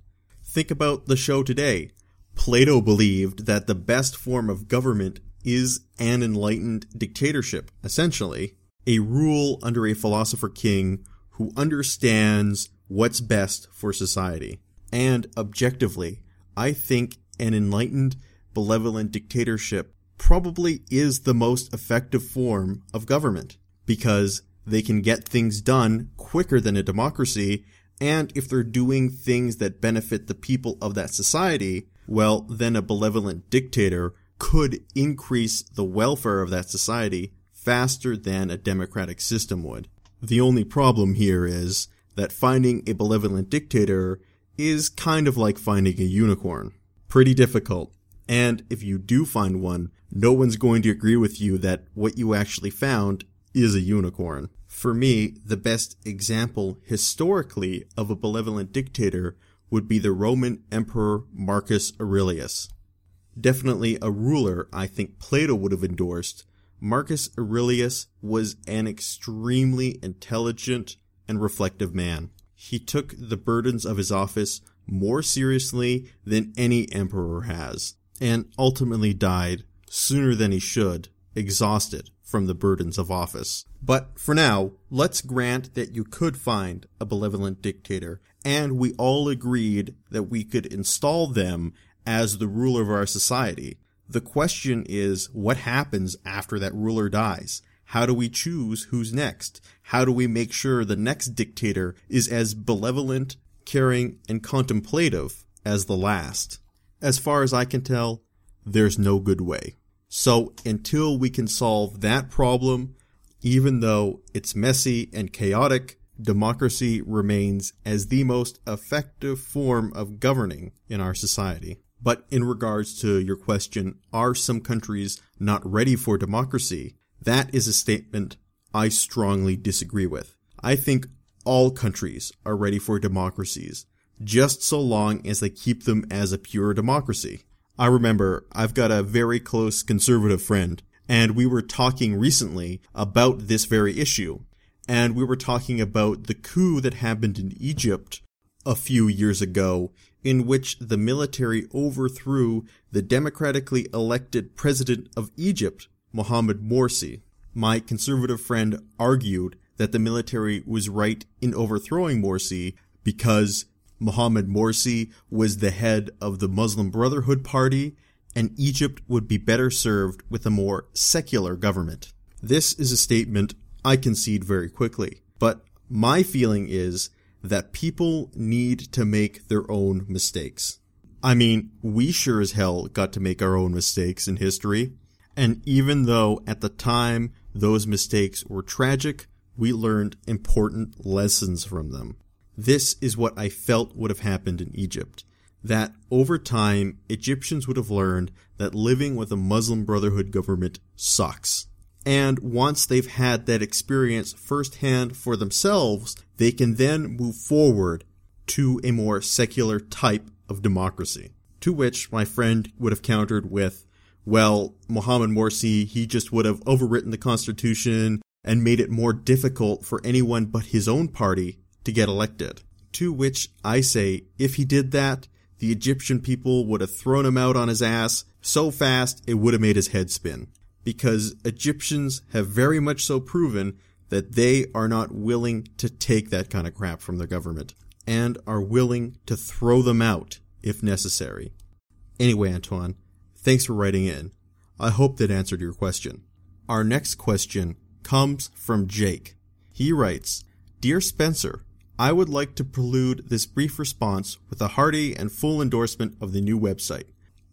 think about the show today. Plato believed that the best form of government is an enlightened dictatorship, essentially. A rule under a philosopher king who understands what's best for society. And objectively, I think an enlightened, benevolent dictatorship probably is the most effective form of government because they can get things done quicker than a democracy. And if they're doing things that benefit the people of that society, well, then a benevolent dictator could increase the welfare of that society faster than a democratic system would. The only problem here is that finding a benevolent dictator is kind of like finding a unicorn. Pretty difficult. And if you do find one, no one's going to agree with you that what you actually found is a unicorn. For me, the best example historically of a benevolent dictator would be the Roman Emperor Marcus Aurelius. Definitely a ruler I think Plato would have endorsed. Marcus Aurelius was an extremely intelligent and reflective man. He took the burdens of his office more seriously than any emperor has, and ultimately died sooner than he should, exhausted from the burdens of office. But for now, let's grant that you could find a benevolent dictator, and we all agreed that we could install them as the ruler of our society. The question is, what happens after that ruler dies? How do we choose who's next? How do we make sure the next dictator is as benevolent, caring, and contemplative as the last. As far as I can tell, there's no good way. So until we can solve that problem, even though it's messy and chaotic, democracy remains as the most effective form of governing in our society. But in regards to your question, are some countries not ready for democracy? That is a statement I strongly disagree with. I think all countries are ready for democracies, just so long as they keep them as a pure democracy. I remember I've got a very close conservative friend, and we were talking recently about this very issue. And we were talking about the coup that happened in Egypt a few years ago, in which the military overthrew the democratically elected president of Egypt, Mohamed Morsi. My conservative friend argued that the military was right in overthrowing Morsi because Mohamed Morsi was the head of the Muslim Brotherhood Party, and Egypt would be better served with a more secular government. This is a statement I concede very quickly, but my feeling is that people need to make their own mistakes. I mean, we sure as hell got to make our own mistakes in history, and even though at the time those mistakes were tragic, we learned important lessons from them. This is what I felt would have happened in Egypt. That over time, Egyptians would have learned that living with a Muslim Brotherhood government sucks. And once they've had that experience firsthand for themselves, they can then move forward to a more secular type of democracy. To which my friend would have countered with, well, Mohammed Morsi, he just would have overwritten the constitution and made it more difficult for anyone but his own party to get elected. To which I say, if he did that, the Egyptian people would have thrown him out on his ass so fast it would have made his head spin. Because Egyptians have very much so proven that they are not willing to take that kind of crap from their government and are willing to throw them out if necessary. Anyway, Antoine, thanks for writing in. I hope that answered your question. Our next question comes from Jake. He writes, Dear Spencer, I would like to prelude this brief response with a hearty and full endorsement of the new website,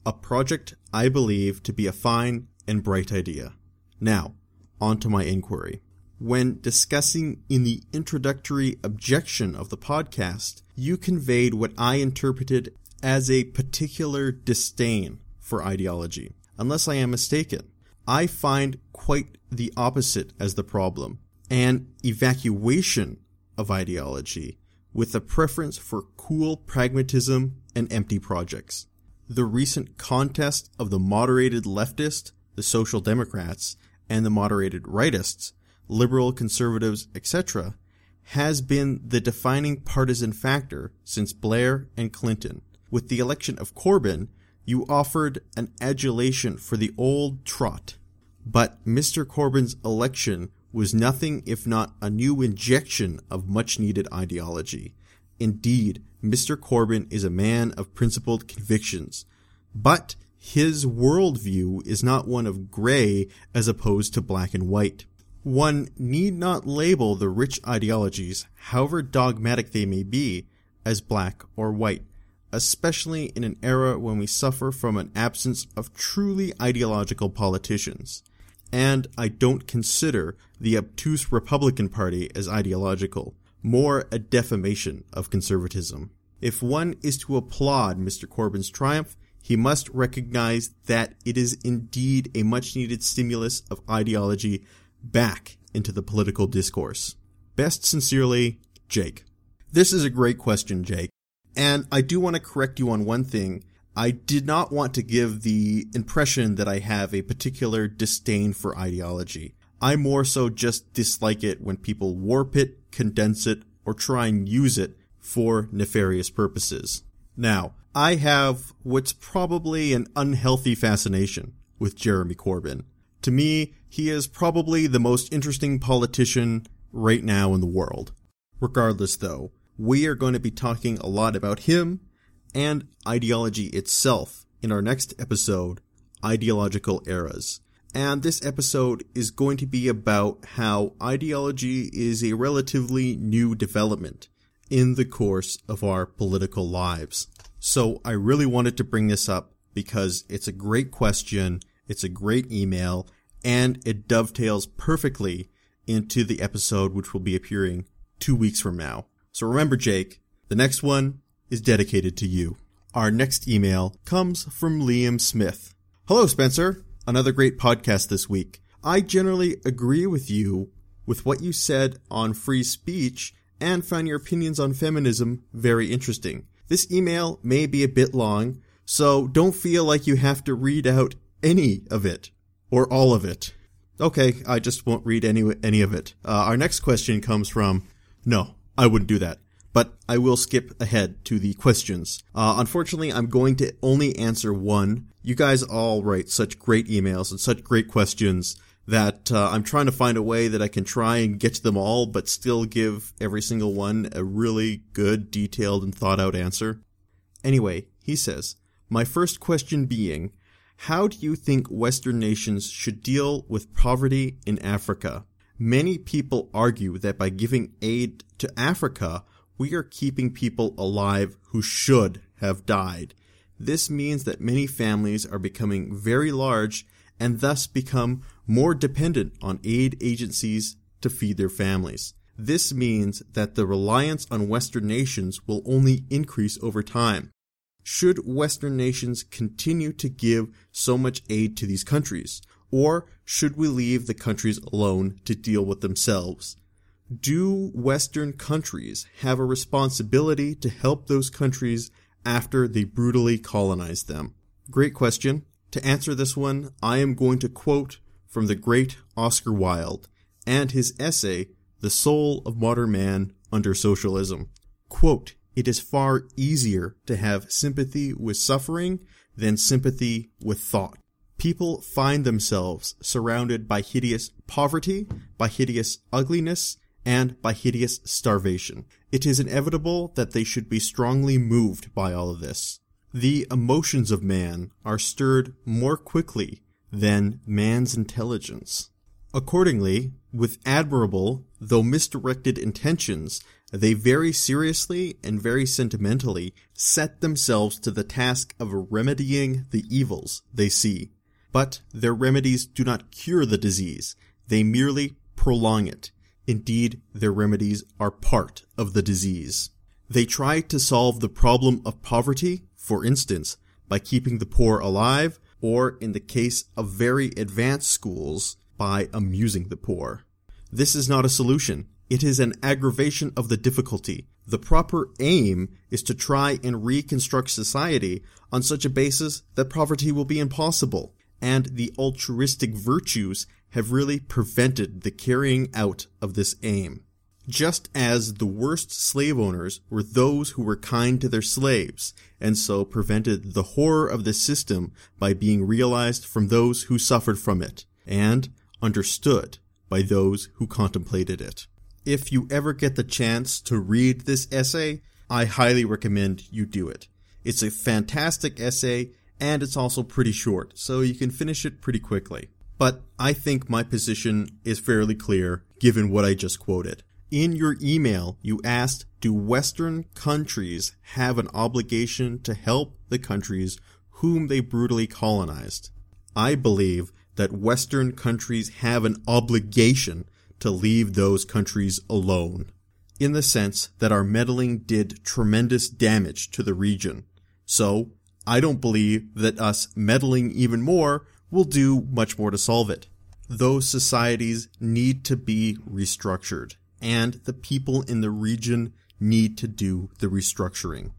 a project I believe to be a fine and bright idea. Now, on to my inquiry. When discussing in the introductory objection of the podcast, you conveyed what I interpreted as a particular disdain for ideology. Unless I am mistaken, I find quite the opposite as the problem an evacuation of ideology with a preference for cool pragmatism and empty projects. The recent contest of the moderated leftist, the social democrats, and the moderated rightists, liberal conservatives, etc., has been the defining partisan factor since Blair and Clinton. With the election of Corbyn, you offered an adulation for the old trot. But Mr. Corbyn's election was nothing if not a new injection of much needed ideology. Indeed, Mr. Corbyn is a man of principled convictions, but his worldview is not one of gray as opposed to black and white. One need not label the rich ideologies, however dogmatic they may be, as black or white, especially in an era when we suffer from an absence of truly ideological politicians and I don't consider the obtuse Republican Party as ideological, more a defamation of conservatism. If one is to applaud Mr. Corbyn's triumph, he must recognize that it is indeed a much needed stimulus of ideology back into the political discourse. Best sincerely, Jake. This is a great question, Jake. And I do want to correct you on one thing. I did not want to give the impression that I have a particular disdain for ideology. I more so just dislike it when people warp it, condense it, or try and use it for nefarious purposes. Now, I have what's probably an unhealthy fascination with Jeremy Corbyn. To me, he is probably the most interesting politician right now in the world. Regardless though, we are going to be talking a lot about him and ideology itself in our next episode, Ideological Eras. And this episode is going to be about how ideology is a relatively new development in the course of our political lives. So I really wanted to bring this up because it's a great question, it's a great email, and it dovetails perfectly into the episode which will be appearing two weeks from now. So remember, Jake, the next one is dedicated to you. Our next email comes from Liam Smith. Hello, Spencer. Another great podcast this week. I generally agree with you with what you said on free speech and found your opinions on feminism very interesting. This email may be a bit long, so don't feel like you have to read out any of it or all of it. Okay, I just won't read any any of it. Uh, our next question comes from no, I wouldn't do that. But I will skip ahead to the questions. Uh, unfortunately, I'm going to only answer one. You guys all write such great emails and such great questions that uh, I'm trying to find a way that I can try and get to them all, but still give every single one a really good, detailed, and thought out answer. Anyway, he says, My first question being, how do you think Western nations should deal with poverty in Africa? Many people argue that by giving aid to Africa, we are keeping people alive who should have died. This means that many families are becoming very large and thus become more dependent on aid agencies to feed their families. This means that the reliance on Western nations will only increase over time. Should Western nations continue to give so much aid to these countries? Or should we leave the countries alone to deal with themselves? Do Western countries have a responsibility to help those countries after they brutally colonize them? Great question. To answer this one, I am going to quote from the great Oscar Wilde and his essay, The Soul of Modern Man Under Socialism. Quote, it is far easier to have sympathy with suffering than sympathy with thought. People find themselves surrounded by hideous poverty, by hideous ugliness, and by hideous starvation. It is inevitable that they should be strongly moved by all of this. The emotions of man are stirred more quickly than man's intelligence. Accordingly, with admirable, though misdirected intentions, they very seriously and very sentimentally set themselves to the task of remedying the evils they see. But their remedies do not cure the disease, they merely prolong it. Indeed, their remedies are part of the disease. They try to solve the problem of poverty, for instance, by keeping the poor alive or in the case of very advanced schools, by amusing the poor. This is not a solution. It is an aggravation of the difficulty. The proper aim is to try and reconstruct society on such a basis that poverty will be impossible, and the altruistic virtues have really prevented the carrying out of this aim. Just as the worst slave owners were those who were kind to their slaves, and so prevented the horror of the system by being realized from those who suffered from it, and understood by those who contemplated it. If you ever get the chance to read this essay, I highly recommend you do it. It's a fantastic essay, and it's also pretty short, so you can finish it pretty quickly. But I think my position is fairly clear given what I just quoted. In your email, you asked, do Western countries have an obligation to help the countries whom they brutally colonized? I believe that Western countries have an obligation to leave those countries alone, in the sense that our meddling did tremendous damage to the region. So, I don't believe that us meddling even more will do much more to solve it. Those societies need to be restructured and the people in the region need to do the restructuring.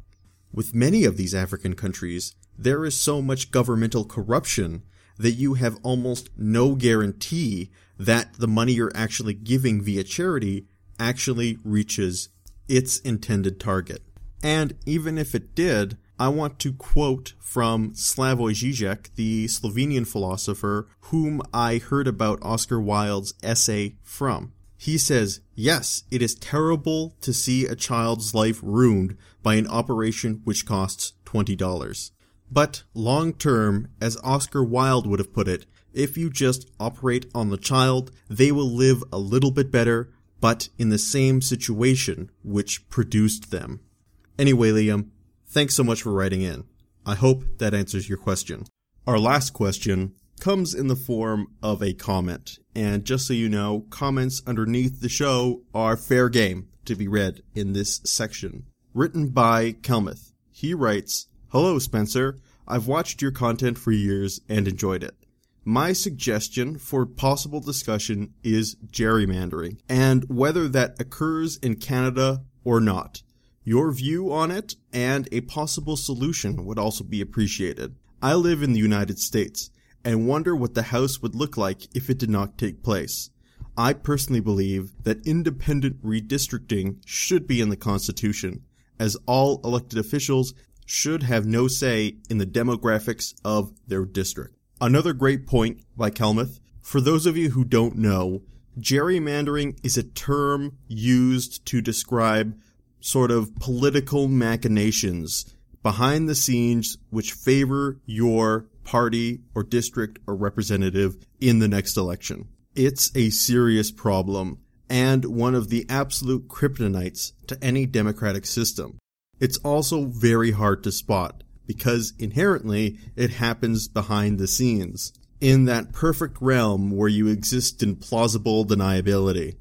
With many of these African countries, there is so much governmental corruption that you have almost no guarantee that the money you're actually giving via charity actually reaches its intended target. And even if it did, I want to quote from Slavoj Žižek, the Slovenian philosopher whom I heard about Oscar Wilde's essay from. He says, yes, it is terrible to see a child's life ruined by an operation which costs $20. But long term, as Oscar Wilde would have put it, if you just operate on the child, they will live a little bit better, but in the same situation which produced them. Anyway, Liam, Thanks so much for writing in. I hope that answers your question. Our last question comes in the form of a comment. And just so you know, comments underneath the show are fair game to be read in this section. Written by Kelmuth. He writes, Hello, Spencer. I've watched your content for years and enjoyed it. My suggestion for possible discussion is gerrymandering and whether that occurs in Canada or not. Your view on it and a possible solution would also be appreciated. I live in the United States and wonder what the House would look like if it did not take place. I personally believe that independent redistricting should be in the Constitution, as all elected officials should have no say in the demographics of their district. Another great point by Kelmuth. For those of you who don't know, gerrymandering is a term used to describe sort of political machinations behind the scenes which favor your party or district or representative in the next election. It's a serious problem and one of the absolute kryptonites to any democratic system. It's also very hard to spot because inherently it happens behind the scenes in that perfect realm where you exist in plausible deniability.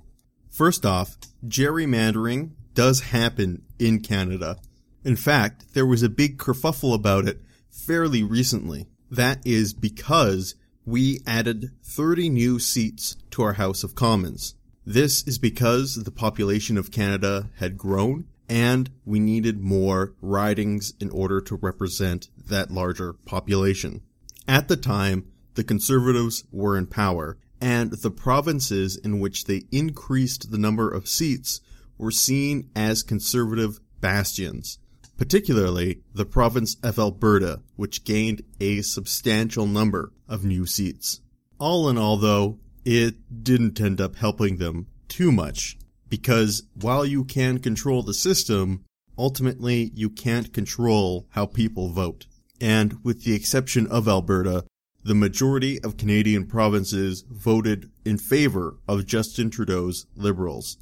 First off, gerrymandering does happen in Canada. In fact, there was a big kerfuffle about it fairly recently. That is because we added 30 new seats to our House of Commons. This is because the population of Canada had grown and we needed more ridings in order to represent that larger population. At the time, the Conservatives were in power, and the provinces in which they increased the number of seats were seen as conservative bastions, particularly the province of Alberta, which gained a substantial number of new seats. All in all, though, it didn't end up helping them too much, because while you can control the system, ultimately you can't control how people vote. And with the exception of Alberta, the majority of Canadian provinces voted in favor of Justin Trudeau's Liberals.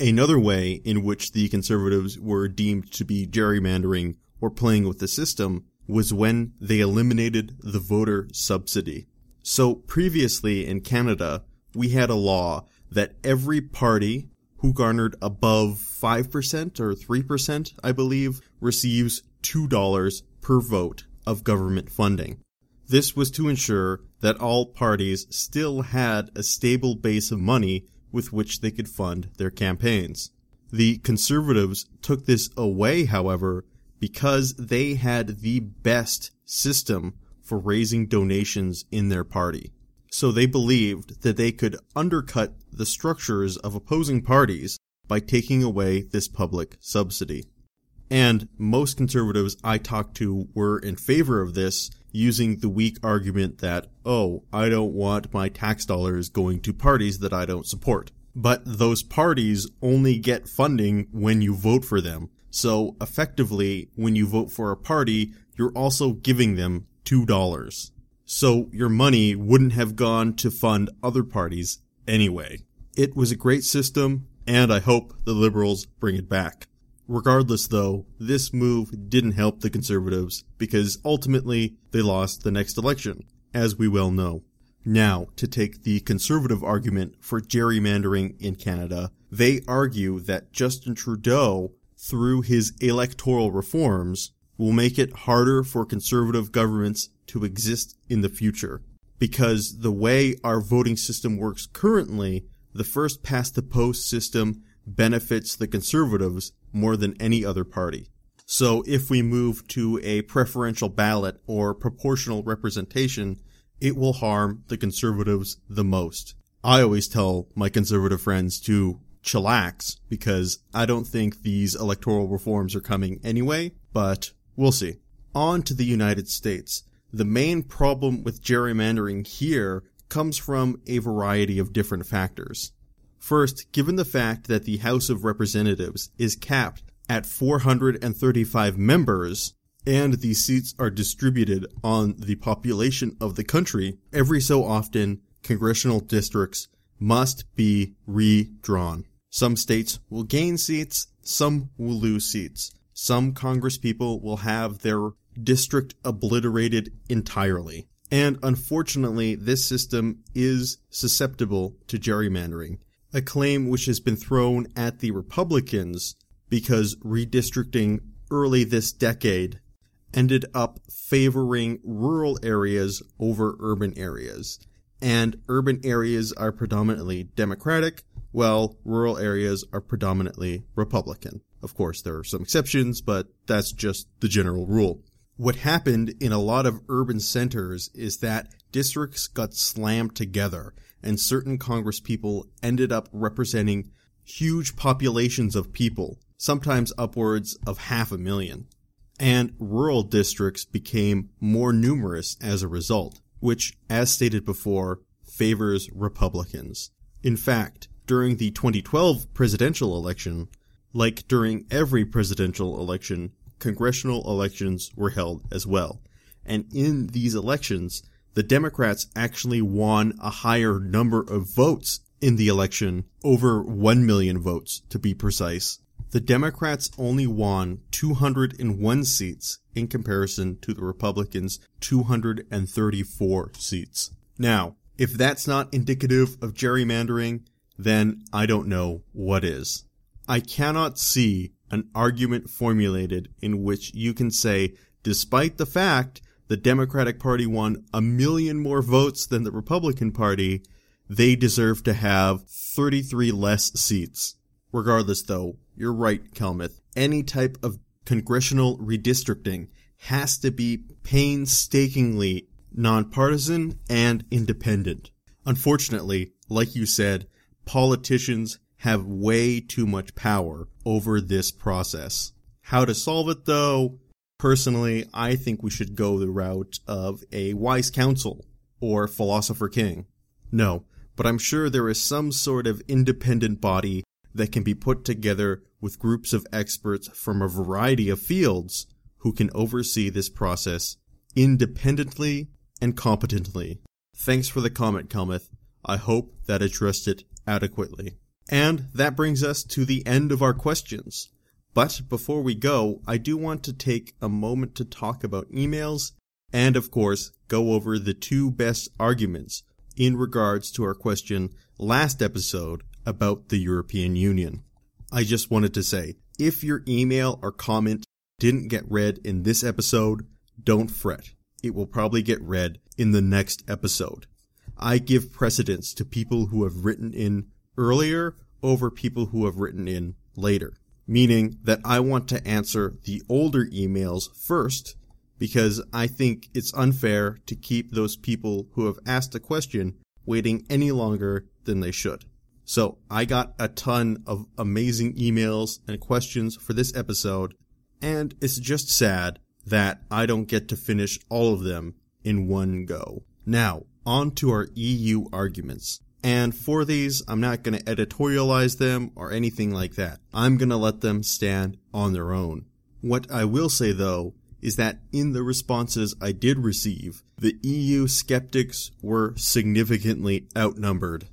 Another way in which the conservatives were deemed to be gerrymandering or playing with the system was when they eliminated the voter subsidy. So previously in Canada, we had a law that every party who garnered above 5% or 3%, I believe, receives $2 per vote of government funding. This was to ensure that all parties still had a stable base of money with which they could fund their campaigns. The conservatives took this away, however, because they had the best system for raising donations in their party. So they believed that they could undercut the structures of opposing parties by taking away this public subsidy. And most conservatives I talked to were in favor of this, using the weak argument that, oh, I don't want my tax dollars going to parties that I don't support. But those parties only get funding when you vote for them. So effectively, when you vote for a party, you're also giving them $2. So your money wouldn't have gone to fund other parties anyway. It was a great system, and I hope the liberals bring it back. Regardless, though, this move didn't help the conservatives because ultimately they lost the next election, as we well know. Now, to take the conservative argument for gerrymandering in Canada, they argue that Justin Trudeau, through his electoral reforms, will make it harder for conservative governments to exist in the future. Because the way our voting system works currently, the first past the post system benefits the conservatives more than any other party. So if we move to a preferential ballot or proportional representation, it will harm the conservatives the most. I always tell my conservative friends to chillax because I don't think these electoral reforms are coming anyway, but we'll see. On to the United States. The main problem with gerrymandering here comes from a variety of different factors. First, given the fact that the House of Representatives is capped at 435 members, and these seats are distributed on the population of the country, every so often congressional districts must be redrawn. Some states will gain seats, some will lose seats. some congresspeople will have their district obliterated entirely. And unfortunately, this system is susceptible to gerrymandering, a claim which has been thrown at the Republicans because redistricting early this decade ended up favoring rural areas over urban areas. And urban areas are predominantly Democratic, while rural areas are predominantly Republican. Of course, there are some exceptions, but that's just the general rule. What happened in a lot of urban centers is that districts got slammed together and certain congresspeople ended up representing huge populations of people, sometimes upwards of half a million. And rural districts became more numerous as a result, which, as stated before, favors Republicans. In fact, during the 2012 presidential election, like during every presidential election, congressional elections were held as well. And in these elections, the Democrats actually won a higher number of votes in the election, over 1 million votes to be precise. The Democrats only won 201 seats in comparison to the Republicans' 234 seats. Now, if that's not indicative of gerrymandering, then I don't know what is. I cannot see an argument formulated in which you can say, despite the fact the Democratic Party won a million more votes than the Republican Party, they deserve to have 33 less seats. Regardless though, you're right, Kelmuth. Any type of congressional redistricting has to be painstakingly nonpartisan and independent. Unfortunately, like you said, politicians have way too much power over this process. How to solve it though? Personally, I think we should go the route of a wise council or philosopher king. No, but I'm sure there is some sort of independent body that can be put together with groups of experts from a variety of fields who can oversee this process independently and competently. Thanks for the comment, Kelmuth. I hope that addressed it adequately. And that brings us to the end of our questions. But before we go, I do want to take a moment to talk about emails and, of course, go over the two best arguments in regards to our question last episode about the European Union. I just wanted to say, if your email or comment didn't get read in this episode, don't fret. It will probably get read in the next episode. I give precedence to people who have written in earlier over people who have written in later. Meaning that I want to answer the older emails first because I think it's unfair to keep those people who have asked a question waiting any longer than they should. So I got a ton of amazing emails and questions for this episode, and it's just sad that I don't get to finish all of them in one go. Now, on to our EU arguments. And for these, I'm not going to editorialize them or anything like that. I'm going to let them stand on their own. What I will say though is that in the responses I did receive, the EU skeptics were significantly outnumbered.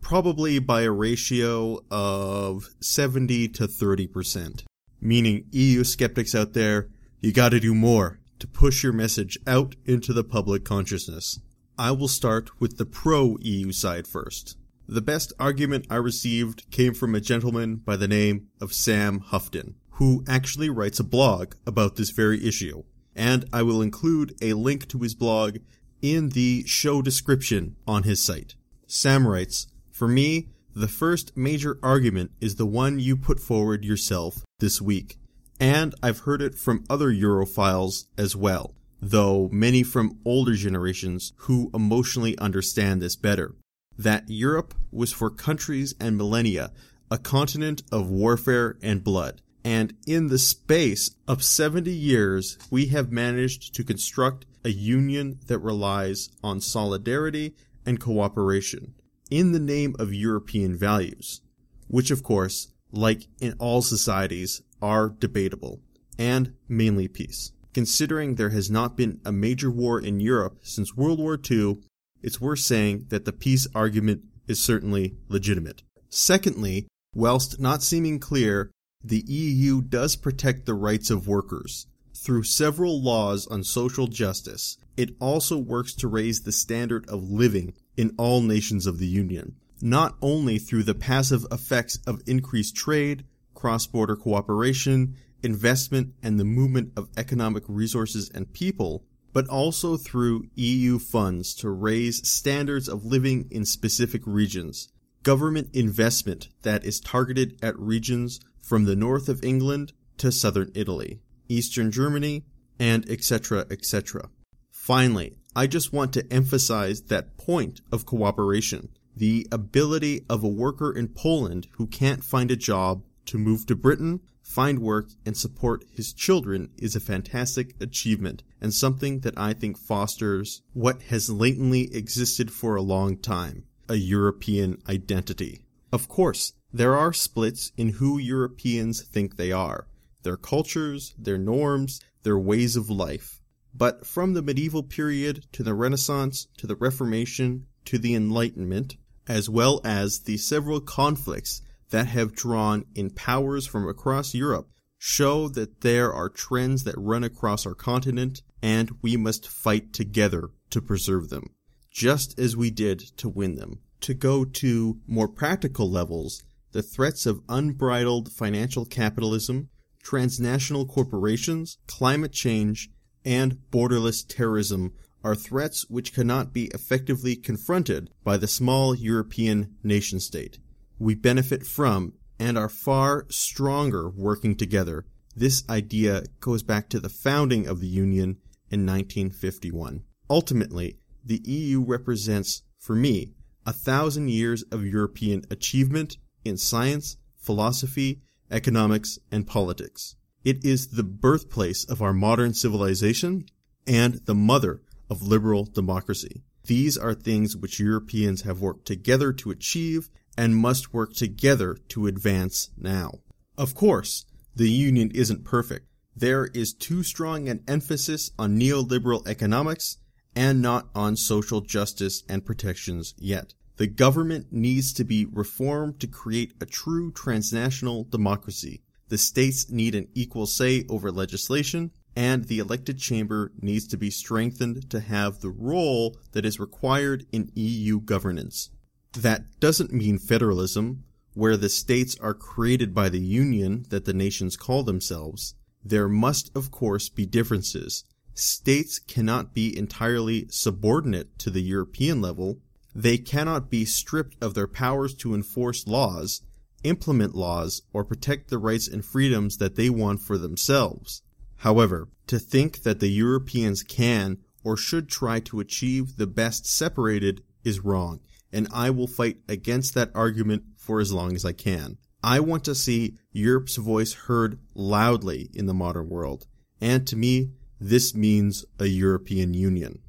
Probably by a ratio of 70 to 30%. Meaning EU skeptics out there, you gotta do more to push your message out into the public consciousness. I will start with the pro EU side first. The best argument I received came from a gentleman by the name of Sam Houghton, who actually writes a blog about this very issue, and I will include a link to his blog in the show description on his site. Sam writes, For me, the first major argument is the one you put forward yourself this week, and I've heard it from other Europhiles as well though many from older generations who emotionally understand this better. That Europe was for countries and millennia a continent of warfare and blood. And in the space of 70 years, we have managed to construct a union that relies on solidarity and cooperation in the name of European values, which of course, like in all societies, are debatable, and mainly peace. Considering there has not been a major war in Europe since World War II, it's worth saying that the peace argument is certainly legitimate. Secondly, whilst not seeming clear the EU does protect the rights of workers. Through several laws on social justice, it also works to raise the standard of living in all nations of the Union, not only through the passive effects of increased trade, cross-border cooperation, investment, and the movement of economic resources and people, but also through EU funds to raise standards of living in specific regions, government investment that is targeted at regions from the north of England to southern Italy, eastern Germany, and etc., etc. Finally, I just want to emphasize that point of cooperation, the ability of a worker in Poland who can't find a job to move to Britain, find work, and support his children is a fantastic achievement and something that I think fosters what has latently existed for a long time a European identity. Of course, there are splits in who Europeans think they are their cultures, their norms, their ways of life. But from the medieval period to the Renaissance to the Reformation to the Enlightenment, as well as the several conflicts that have drawn in powers from across Europe, show that there are trends that run across our continent and we must fight together to preserve them, just as we did to win them. To go to more practical levels, the threats of unbridled financial capitalism, transnational corporations, climate change, and borderless terrorism are threats which cannot be effectively confronted by the small European nation state. We benefit from and are far stronger working together. This idea goes back to the founding of the Union in 1951. Ultimately, the EU represents, for me, a thousand years of European achievement in science, philosophy, economics, and politics. It is the birthplace of our modern civilization and the mother of liberal democracy. These are things which Europeans have worked together to achieve and must work together to advance now. Of course, the Union isn't perfect. There is too strong an emphasis on neoliberal economics and not on social justice and protections yet. The government needs to be reformed to create a true transnational democracy. The states need an equal say over legislation, and the elected chamber needs to be strengthened to have the role that is required in EU governance. That doesn't mean federalism, where the states are created by the union that the nations call themselves. There must, of course, be differences. States cannot be entirely subordinate to the European level, they cannot be stripped of their powers to enforce laws, implement laws, or protect the rights and freedoms that they want for themselves. However, to think that the Europeans can or should try to achieve the best separated is wrong, and I will fight against that argument for as long as I can. I want to see Europe's voice heard loudly in the modern world, and to me, this means a European Union.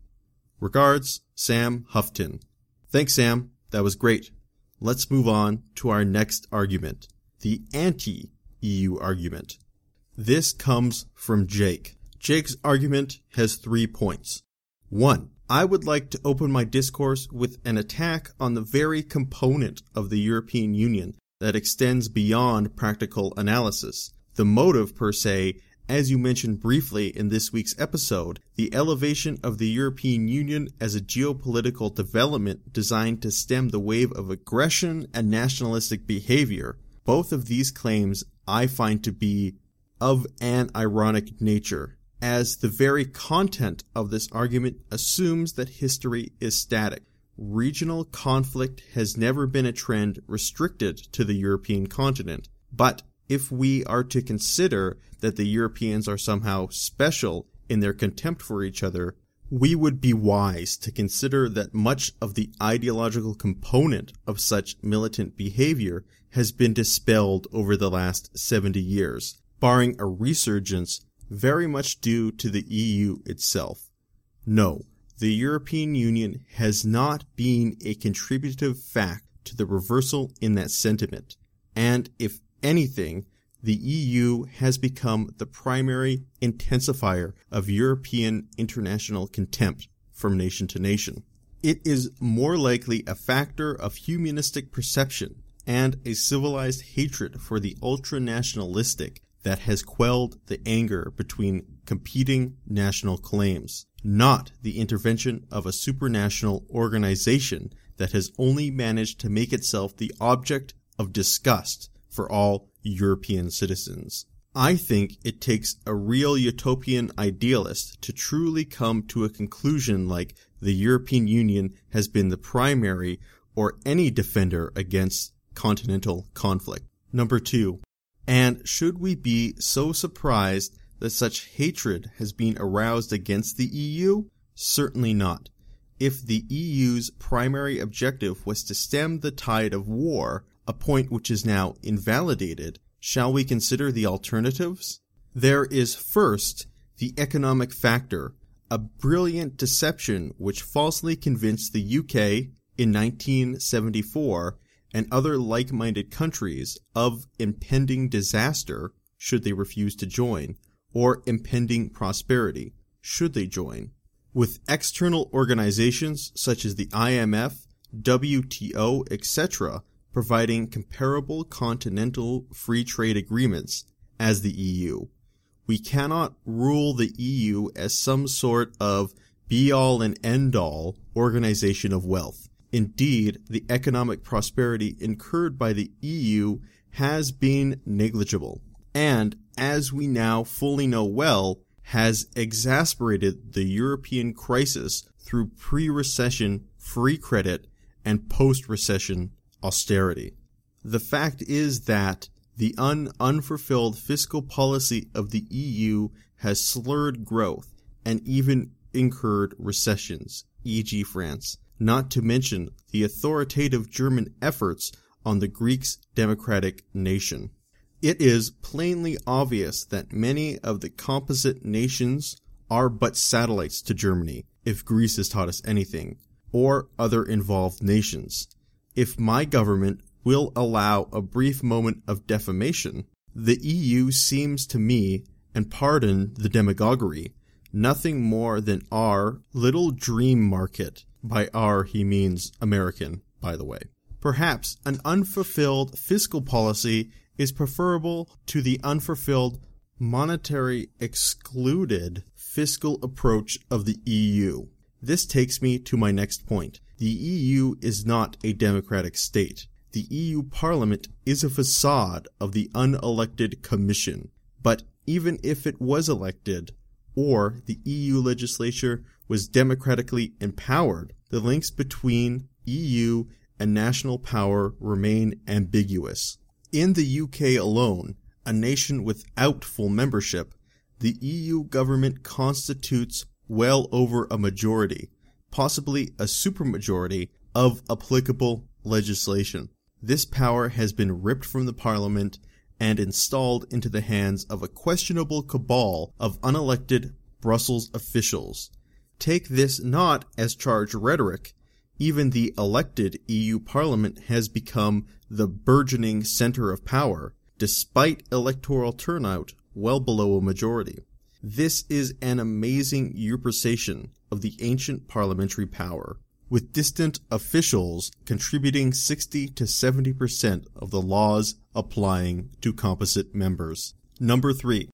Regards, Sam Houghton. Thanks, Sam. That was great. Let's move on to our next argument, the anti-EU argument. This comes from Jake. Jake's argument has three points. One, I would like to open my discourse with an attack on the very component of the European Union that extends beyond practical analysis. The motive, per se, as you mentioned briefly in this week's episode, the elevation of the European Union as a geopolitical development designed to stem the wave of aggression and nationalistic behavior. Both of these claims I find to be of an ironic nature, as the very content of this argument assumes that history is static. Regional conflict has never been a trend restricted to the European continent, but if we are to consider that the Europeans are somehow special in their contempt for each other, we would be wise to consider that much of the ideological component of such militant behavior has been dispelled over the last 70 years, barring a resurgence very much due to the EU itself. No, the European Union has not been a contributive fact to the reversal in that sentiment, and if anything, the EU has become the primary intensifier of European international contempt from nation to nation. It is more likely a factor of humanistic perception and a civilized hatred for the ultra nationalistic that has quelled the anger between competing national claims, not the intervention of a supranational organization that has only managed to make itself the object of disgust for all European citizens. I think it takes a real utopian idealist to truly come to a conclusion like the European Union has been the primary or any defender against continental conflict. Number two, and should we be so surprised that such hatred has been aroused against the EU? Certainly not. If the EU's primary objective was to stem the tide of war, a point which is now invalidated, shall we consider the alternatives? There is first the economic factor, a brilliant deception which falsely convinced the UK in 1974 and other like-minded countries of impending disaster should they refuse to join, or impending prosperity should they join. With external organizations such as the IMF, WTO, etc., providing comparable continental free trade agreements as the EU. We cannot rule the EU as some sort of be all and end all organization of wealth. Indeed, the economic prosperity incurred by the EU has been negligible, and, as we now fully know well, has exasperated the European crisis through pre-recession free credit and post-recession austerity. The fact is that the un- unfulfilled fiscal policy of the EU has slurred growth and even incurred recessions, e.g. France, not to mention the authoritative German efforts on the Greek's democratic nation. It is plainly obvious that many of the composite nations are but satellites to Germany, if Greece has taught us anything, or other involved nations. If my government will allow a brief moment of defamation, the EU seems to me, and pardon the demagoguery, nothing more than our little dream market by our, he means American, by the way. Perhaps an unfulfilled fiscal policy is preferable to the unfulfilled monetary excluded fiscal approach of the EU. This takes me to my next point. The EU is not a democratic state. The EU Parliament is a facade of the unelected Commission. But even if it was elected, or the EU legislature was democratically empowered, the links between EU and national power remain ambiguous. In the UK alone, a nation without full membership, the EU government constitutes well over a majority, possibly a supermajority, of applicable legislation. This power has been ripped from the parliament and installed into the hands of a questionable cabal of unelected Brussels officials. Take this not as charged rhetoric. Even the elected EU Parliament has become the burgeoning center of power, despite electoral turnout well below a majority. This is an amazing usurpation of the ancient parliamentary power, with distant officials contributing 60 to 70% of the laws applying to composite members. Number three,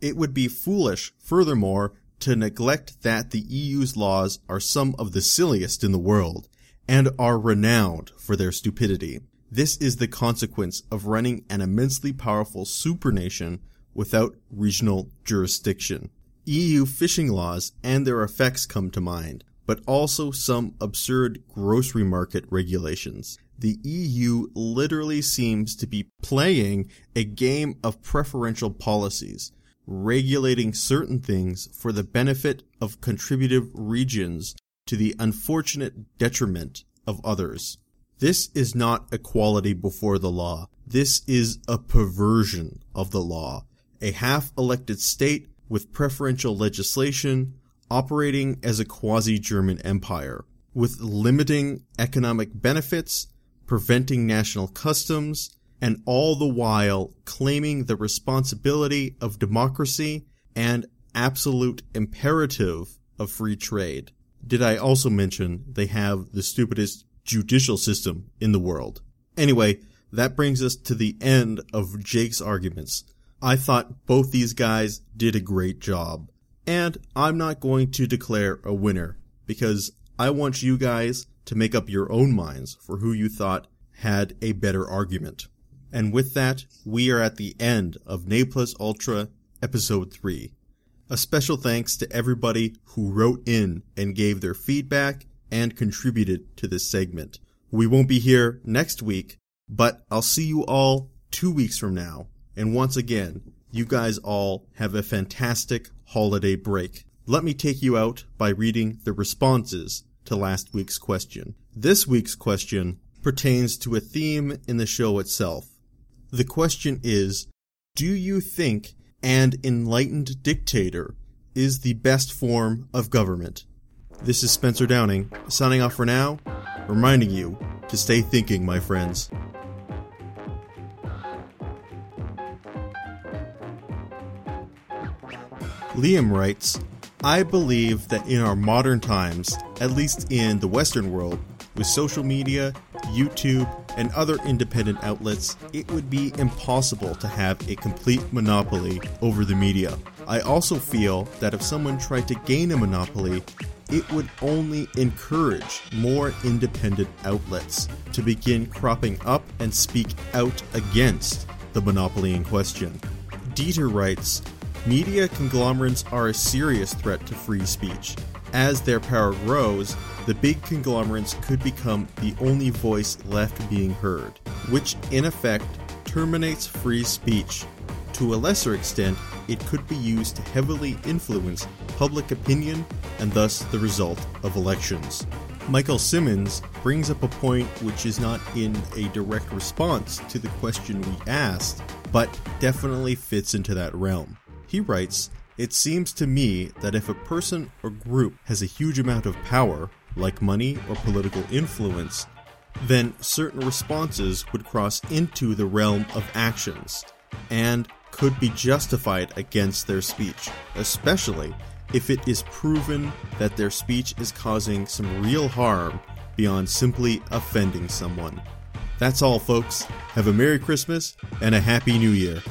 it would be foolish, furthermore, to neglect that the EU's laws are some of the silliest in the world and are renowned for their stupidity. This is the consequence of running an immensely powerful supernation without regional jurisdiction. EU fishing laws and their effects come to mind, but also some absurd grocery market regulations. The EU literally seems to be playing a game of preferential policies, regulating certain things for the benefit of contributive regions to the unfortunate detriment of others. This is not equality before the law. This is a perversion of the law. A half-elected state with preferential legislation operating as a quasi-German empire with limiting economic benefits, preventing national customs, and all the while claiming the responsibility of democracy and absolute imperative of free trade. Did I also mention they have the stupidest judicial system in the world? Anyway, that brings us to the end of Jake's arguments. I thought both these guys did a great job. And I'm not going to declare a winner because I want you guys to make up your own minds for who you thought had a better argument. And with that, we are at the end of Ne Plus Ultra episode 3. A special thanks to everybody who wrote in and gave their feedback and contributed to this segment. We won't be here next week, but I'll see you all two weeks from now. And once again, you guys all have a fantastic holiday break. Let me take you out by reading the responses to last week's question. This week's question pertains to a theme in the show itself. The question is, do you think an enlightened dictator is the best form of government? This is Spencer Downing, signing off for now, reminding you to stay thinking, my friends. Liam writes, I believe that in our modern times, at least in the Western world, with social media, YouTube, and other independent outlets, it would be impossible to have a complete monopoly over the media. I also feel that if someone tried to gain a monopoly, it would only encourage more independent outlets to begin cropping up and speak out against the monopoly in question. Dieter writes Media conglomerates are a serious threat to free speech. As their power grows, the big conglomerates could become the only voice left being heard, which in effect terminates free speech. To a lesser extent, it could be used to heavily influence public opinion and thus the result of elections. Michael Simmons brings up a point which is not in a direct response to the question we asked, but definitely fits into that realm. He writes, It seems to me that if a person or group has a huge amount of power, like money or political influence, then certain responses would cross into the realm of actions and could be justified against their speech, especially if it is proven that their speech is causing some real harm beyond simply offending someone. That's all, folks. Have a Merry Christmas and a Happy New Year.